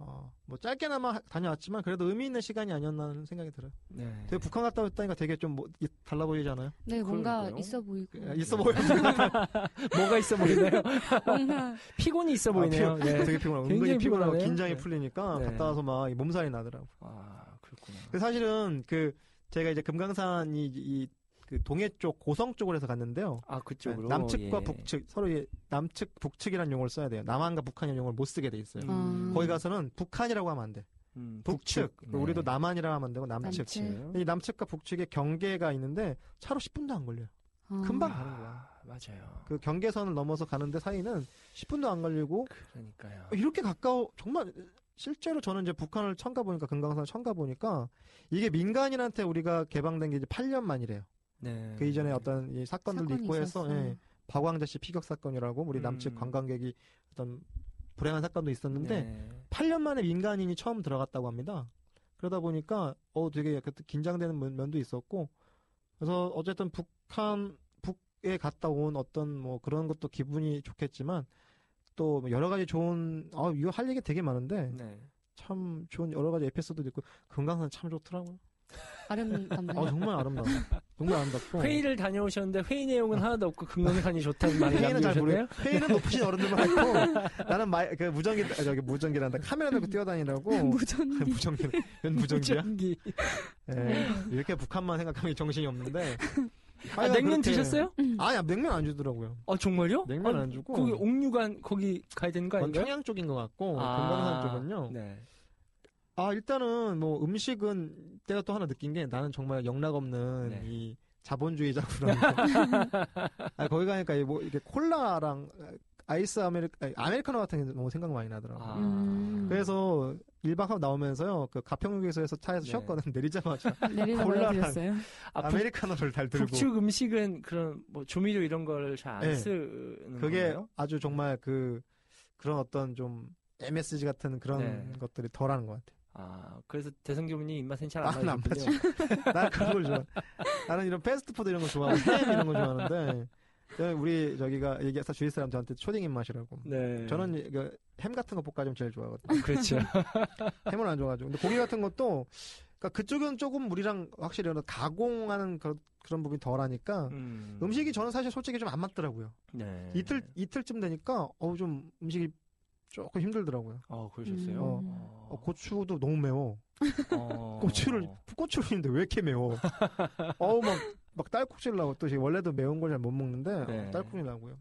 어, 뭐 짧게나마 하- 다녀왔지만 그래도 의미 있는 시간이 아니었나 하는 생각이 들어요. 네. 되게 북한 갔다 왔다니까 되게 좀 뭐, 이- 달라 보이지 않아요? 네, 뭔가 그러니까요. 있어 보이고. 아, 있어 보여요. 뭐가 있어 보이네요. 뭔가 피곤이 있어 아, 보이네요. 피- 네. 되게 피곤하고 굉장히 은근히 피곤하고. 긴장이 네. 풀리니까 네. 갔다 와서 막 몸살이 나더라고. 아 그렇구나. 근데 사실은 그 제가 이제 금강산이 이, 그 동해 쪽 고성 쪽으로 해서 갔는데요. 아 그쪽으로. 남측과 예. 북측 서로 이 남측 북측이라는 용어를 써야 돼요. 남한과 북한이라는 용어를 못 쓰게 돼 있어요. 음. 거기 가서는 북한이라고 하면 안 돼. 음, 북측. 네. 우리도 남한이라고 하면 안 되고 남측. 남측. 이 남측과 북측의 경계가 있는데 차로 10분도 안 걸려요. 어. 금방 아, 가는 거야. 맞아요. 그 경계선을 넘어서 가는데 사이는 10분도 안 걸리고 그러니까요. 이렇게 가까워 정말 실제로 저는 이제 북한을 처음 가보니까 금강산을 처음 가보니까 이게 민간인한테 우리가 개방된 게 이제 8년 만이래요. 네. 그 이전에 어떤 이 사건들도 있고 해서 있었어요. 예, 박광재 씨 피격 사건이라고 우리 남측 음. 관광객이 어떤 불행한 사건도 있었는데 네. 8년 만에 민간인이 처음 들어갔다고 합니다. 그러다 보니까 어 되게 약간 긴장되는 면- 면도 있었고 그래서 어쨌든 북한 북에 갔다 온 어떤 뭐 그런 것도 기분이 좋겠지만 또뭐 여러 가지 좋은 아 이거 할 얘기 되게 많은데 네. 참 좋은 여러 가지 에피소드도 있고 금강산 참 좋더라고요. 아름답나요? 아 정말 아름다워. 정말 아름답고. 회의를 다녀오셨는데 회의 내용은 하나도 없고 금강산이 좋다는 말을 회의는 잘 남겨주셨네요. 모르. 회의는 높으신 어른들만 했고 나는 마, 그 무전기 아, 저기 무전기란다 카메라 들고 뛰어다니라고 무전기. 무전기 웬 무전기야? 무전기. 예, 이렇게 북한만 생각하면 정신이 없는데. 아, 냉면 그렇게- 드셨어요? 아니 냉면 안 주더라고요. 아 정말요? 냉면 아, 안 주고. 거기 옥류관 거기 가야 되는 거 아닌가요? 청양 쪽인 것 같고 아, 금강산 쪽은요. 네. 아 일단은 뭐 음식은 내가 또 하나 느낀 게 나는 정말 영락 없는 네. 이 자본주의자구나. 아, 거기 가니까 이뭐 이렇게 콜라랑 아이스 아메리 아메리카노 같은 게 너무 생각 많이 나더라고. 아. 음. 그래서 1박 하고 나오면서요. 그 가평역에서에서 차에서 네. 쉬었거든. 내리자마자 콜라랑. 아, 북, 아메리카노를 달 들고. 북측 음식은 그런 뭐 조미료 이런 걸잘안 네. 쓰는 그게 건가요? 아주 정말 그 그런 어떤 좀 MSG 같은 그런 네. 것들이 덜하는 것 같아. 아 그래서 대성교수님 입맛엔 잘안 나는 안 맞으시군요. 난 그런 걸 좋아. 나는 이런 패스트푸드 이런 거 좋아하고 햄 이런 거 좋아하는데 우리 저기가 얘기해서 주위 사람 저한테 초딩 입맛이라고. 네. 저는 이거 햄 같은 거 볶아주면 제일 좋아하거든요. 그렇죠. 햄은 안 좋아가지고. 근데 고기 같은 것도 그러니까 그쪽은 조금 우리랑 확실히 가공하는 그런, 그런 부분이 덜하니까 음. 음. 식이 저는 사실 솔직히 좀 안 맞더라고요. 네. 이틀 이틀쯤 되니까 어우 좀 음식이 조금 힘들더라고요. 어 그러셨어요. 어. 음. 어, 고추도 너무 매워. 어. 고추를 고추를 했는데 왜 이렇게 매워? 어우 막 막 딸꾹질 나고 또 지금 원래도 매운 걸 잘 못 먹는데 네. 어, 딸꾹질 나고요.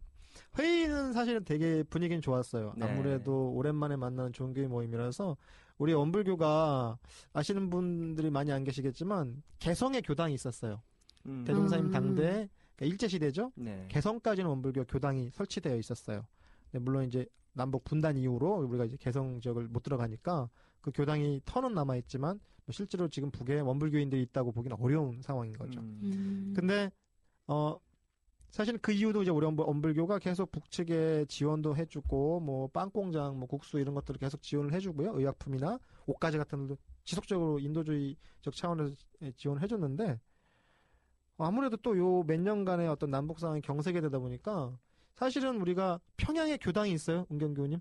회의는 사실은 되게 분위기는 좋았어요. 네. 아무래도 오랜만에 만나는 종교의 모임이라서 우리 원불교가 아시는 분들이 많이 안 계시겠지만 개성의 교당이 있었어요. 음. 대종사님 음. 당대 일제 시대죠. 네. 개성까지는 원불교 교당이 설치되어 있었어요. 근데 물론 이제 남북 분단 이후로 우리가 이제 개성 지역을 못 들어가니까 그 교당이 터는 남아 있지만 뭐 실제로 지금 북에 원불교인들이 있다고 보기는 어려운 상황인 거죠. 음. 음. 근데 어 사실 그 이후도 이제 우리 원불- 원불교가 계속 북측에 지원도 해주고 뭐 빵공장, 뭐 국수 이런 것들을 계속 지원을 해주고요. 의약품이나 옷가지 같은 것도 지속적으로 인도주의적 차원에서 지원을 해줬는데 어, 아무래도 또 요 몇 년간의 어떤 남북 상황이 경색이 되다 보니까 사실은 우리가 평양에 교당이 있어요, 은경 교우님.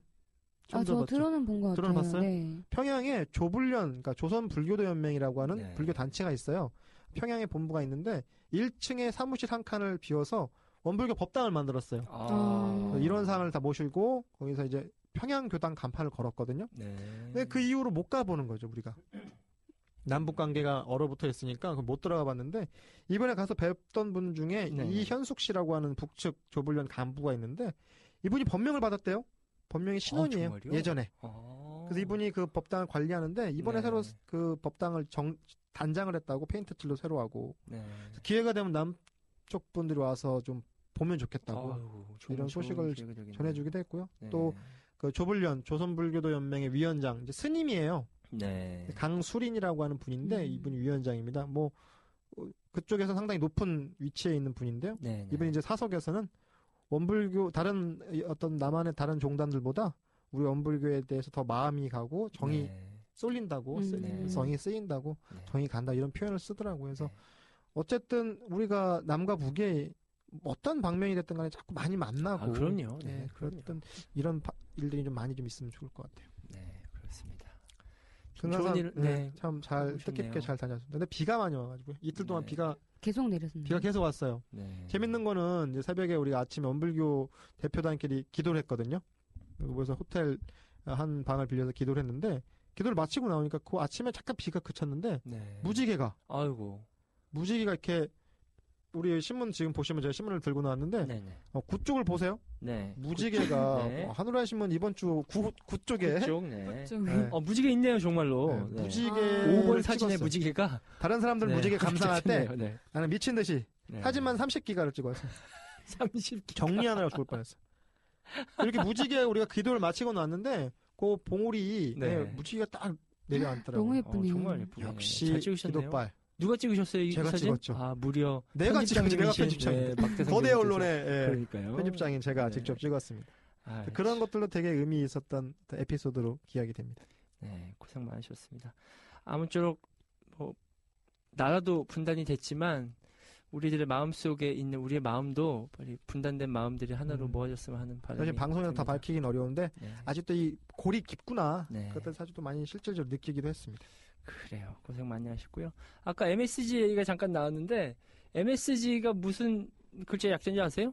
아, 저? 들어는 본 것 같아요. 들어봤어요? 네. 평양에 조불련, 그러니까 조선 불교도 연맹이라고 하는 네. 불교 단체가 있어요. 평양에 본부가 있는데 1층에 사무실 한 칸을 비워서 원불교 법당을 만들었어요. 아. 음. 이런 상을 다 모시고 거기서 이제 평양 교당 간판을 걸었거든요. 네. 근데 그 이후로 못 가보는 거죠 우리가. 남북 관계가 얼어붙어 있으니까 그못 들어가 봤는데 이번에 가서 뵙던 분 중에 네. 이현숙 씨라고 하는 북측 조불련 간부가 있는데 이분이 법명을 받았대요. 법명이 신원이에요. 정말요? 예전에. 아. 그래서 이분이 그 법당을 관리하는데 이번에 네. 새로 그 법당을 정 단장을 했다고 페인트 칠로 새로 하고 네. 기회가 되면 남쪽 분들이 와서 좀 보면 좋겠다고 아유, 좋은- 이런 소식을. 전해주기도 했고요. 네. 또그 조불련 조선불교도 연맹의 위원장 이제 스님이에요. 네. 강수린이라고 하는 분인데 음. 이분이 위원장입니다. 뭐 어, 그쪽에서 상당히 높은 위치에 있는 분인데요. 네. 이분이 이제 사석에서는 원불교 다른 어떤 남한의 다른 종단들보다 우리 원불교에 대해서 더 마음이 가고 정이 네. 쏠린다고 음. 쓰- 네. 성이 쓰인다고 네. 정이 간다 이런 표현을 쓰더라고요. 그래서 네. 어쨌든 우리가 남과 북에 어떤 방면이 됐든 간에 자꾸 많이 만나고 아, 그럼요. 네, 네. 그랬던 이런 바- 일들이 좀 많이 좀 있으면 좋을 것 같아요. 네, 그렇습니다. 일, 네, 네. 참잘. 뜻깊게 잘 다녔습니다. 근데 비가 많이 와가지고 이틀 동안 네. 비가 계속 내렸습니다. 비가 계속 왔어요. 네. 재밌는 거는 이제 새벽에 우리가 아침에 원불교 대표단끼리 기도를 했거든요. 그래서 호텔 한 방을 빌려서 기도를 했는데 기도를 마치고 나오니까 그 아침에 잠깐 비가 그쳤는데 네. 무지개가 아이고. 무지개가 이렇게 우리 신문 지금 보시면 제가 신문을 들고 나왔는데 네, 네. 어, 구 쪽을 보세요. 네. 무지개가 네. 어, 한우라 신문 이번 주 구, 구 쪽에 그쪽, 네. 좀 네. 어, 무지개 있네요, 정말로. 네, 네. 무지개 아. 5번 사진에 무지개가 다른 사람들 네, 무지개 감상할 때. 네. 나는 미친 듯이 네. 사진만 30기가를 찍었어. 30. 정리하느라 죽을 뻔했어. 이렇게 무지개 우리가 기도를 마치고 나왔는데 그 봉우리 네. 네, 무지개가 딱 내려앉더라고요. 너무 어, 예쁘네요. 정말 예쁘네요. 역시. 기도빨. 누가 찍으셨어요, 이 제가 사진? 찍었죠. 아, 무려 내가 찍었지, 내가 편집장이에요. 네, 박대성 거대. 언론의 예, 그러니까요. 편집장인 제가 네. 직접 찍었습니다. 아, 그런 것들로 되게 의미 있었던 에피소드로 기억이 됩니다. 네, 고생 많으셨습니다. 아무쪼록 뭐 나라도 분단이 됐지만 우리들의 마음 속에 있는 우리의 마음도 빨리 분단된 마음들이 하나로 음. 모아졌으면 하는 바람이 사실 방송에서 다. 밝히긴 어려운데 네. 아직도 이 골이 깊구나. 네. 그것들 사실 또 많이 실질적으로 느끼기도 했습니다. 그래요. 고생 많이 하셨고요. 아까 MSG 얘기가 잠깐 나왔는데 MSG가 무슨 글자 약자인지 아세요?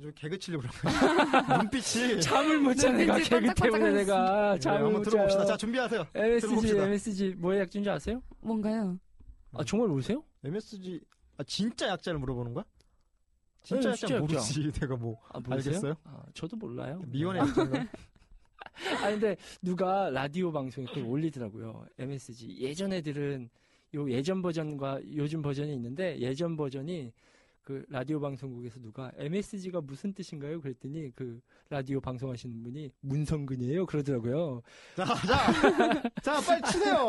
좀 개그 치려고 그런 눈빛이 잠을 못 자 내가 눈빛이 개그 때문에. 내가 네, 잠을 한번 못 들어봅시다. 자요. 자 준비하세요. MSG 들어봅시다. MSG 뭐의 약자인지 아세요? 뭔가요? 아 정말 모르세요? MSG 아, 진짜 약자를 물어보는 거야? 진짜 네, 약자 진짜 모르지. 내가 뭐 아? 알겠어요? 아, 저도 몰라요. 미원의 약자인가? 아 근데 누가 라디오 방송에 그걸 올리더라고요. MSG. 예전 애들은 요 예전 버전과 요즘 버전이 있는데 예전 버전이 그 라디오 방송국에서 누가 MSG가 무슨 뜻인가요? 그랬더니 그 라디오 방송하시는 분이 문성근이에요. 그러더라고요. 자, 자, 자, 빨리 치세요.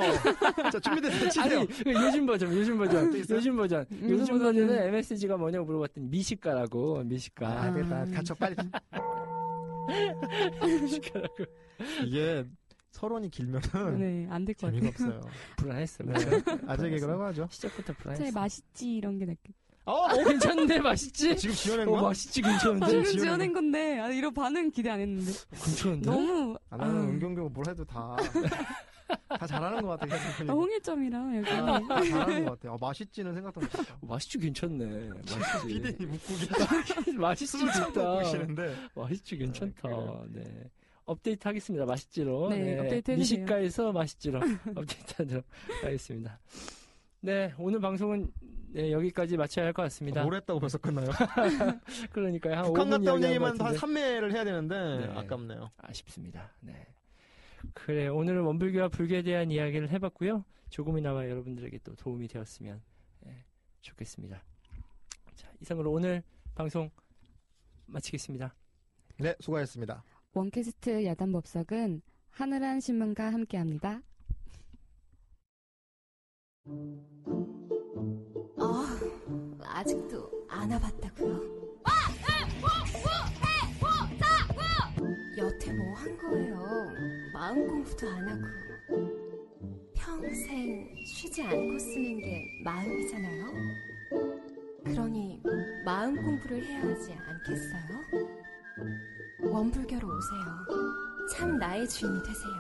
자, 준비됐어요. 치세요. 아니 그 요즘 버전, 요즘 버전, 또 있어요? 요즘 버전, 음, 요즘 버전은 MSG가 뭐냐고 물어봤더니 미식가라고 미식가. 아, 됐다. 갇혀 빨리. 미식가라고 이게 서론이 길면은 네, 안 될것 재미가 같아요. 없어요. 불안했어요. 네. 아재 개그라고 하죠. 시작부터 제 불안했어요. 맛있지 이런 게 낫겠. 어, 어 괜찮은데 맛있지? 지금 지어낸 어 거야? 맛있지 괜찮은데 지금 지어낸 지어낸 건데 아, 이런 반응 기대 안 했는데 괜찮은데? 너무 아, 나는 아, 은경경 뭘 해도 다, 다 잘하는 것 같아. 계속 아, 홍일점이라 여기 아, 다 잘하는 것 같아. 아, 맛있지는 생각도 못 했어. 맛있지 괜찮네. 맛있지. 피디님 웃고 계시다. 맛있지 진짜. 맛있지 괜찮다. 그래요. 네. 업데이트 하겠습니다. 맛있지로. 네, 업데이트 해주세요. 미식가에서 맛있지로 업데이트 하도록 하겠습니다. 네, 오늘 방송은 네, 여기까지 마쳐야 할 것 같습니다. 뭘 했다고 벌써 끝나요? 그러니까요. 한 북한 5분 갔다 온 얘기만 것한 같은데 3매를 해야 되는데, 네. 아깝네요. 아쉽습니다. 네. 그래, 오늘은 원불교와 불교에 대한 이야기를 해봤고요. 조금이나마 여러분들에게 또 도움이 되었으면 예, 좋겠습니다. 자, 이상으로 오늘 방송 마치겠습니다. 네, 수고하셨습니다. 원캐스트 야단 법석은 하늘한 신문과 함께합니다. 어, 아직도 안 와봤다고요? 여태 마음 공부도 안 하고 평생 쉬지 않고 쓰는 게 마음이잖아요. 그러니 마음 공부를 해야 하지 않겠어요? 원불교로 오세요. 참 나의 주인이 되세요.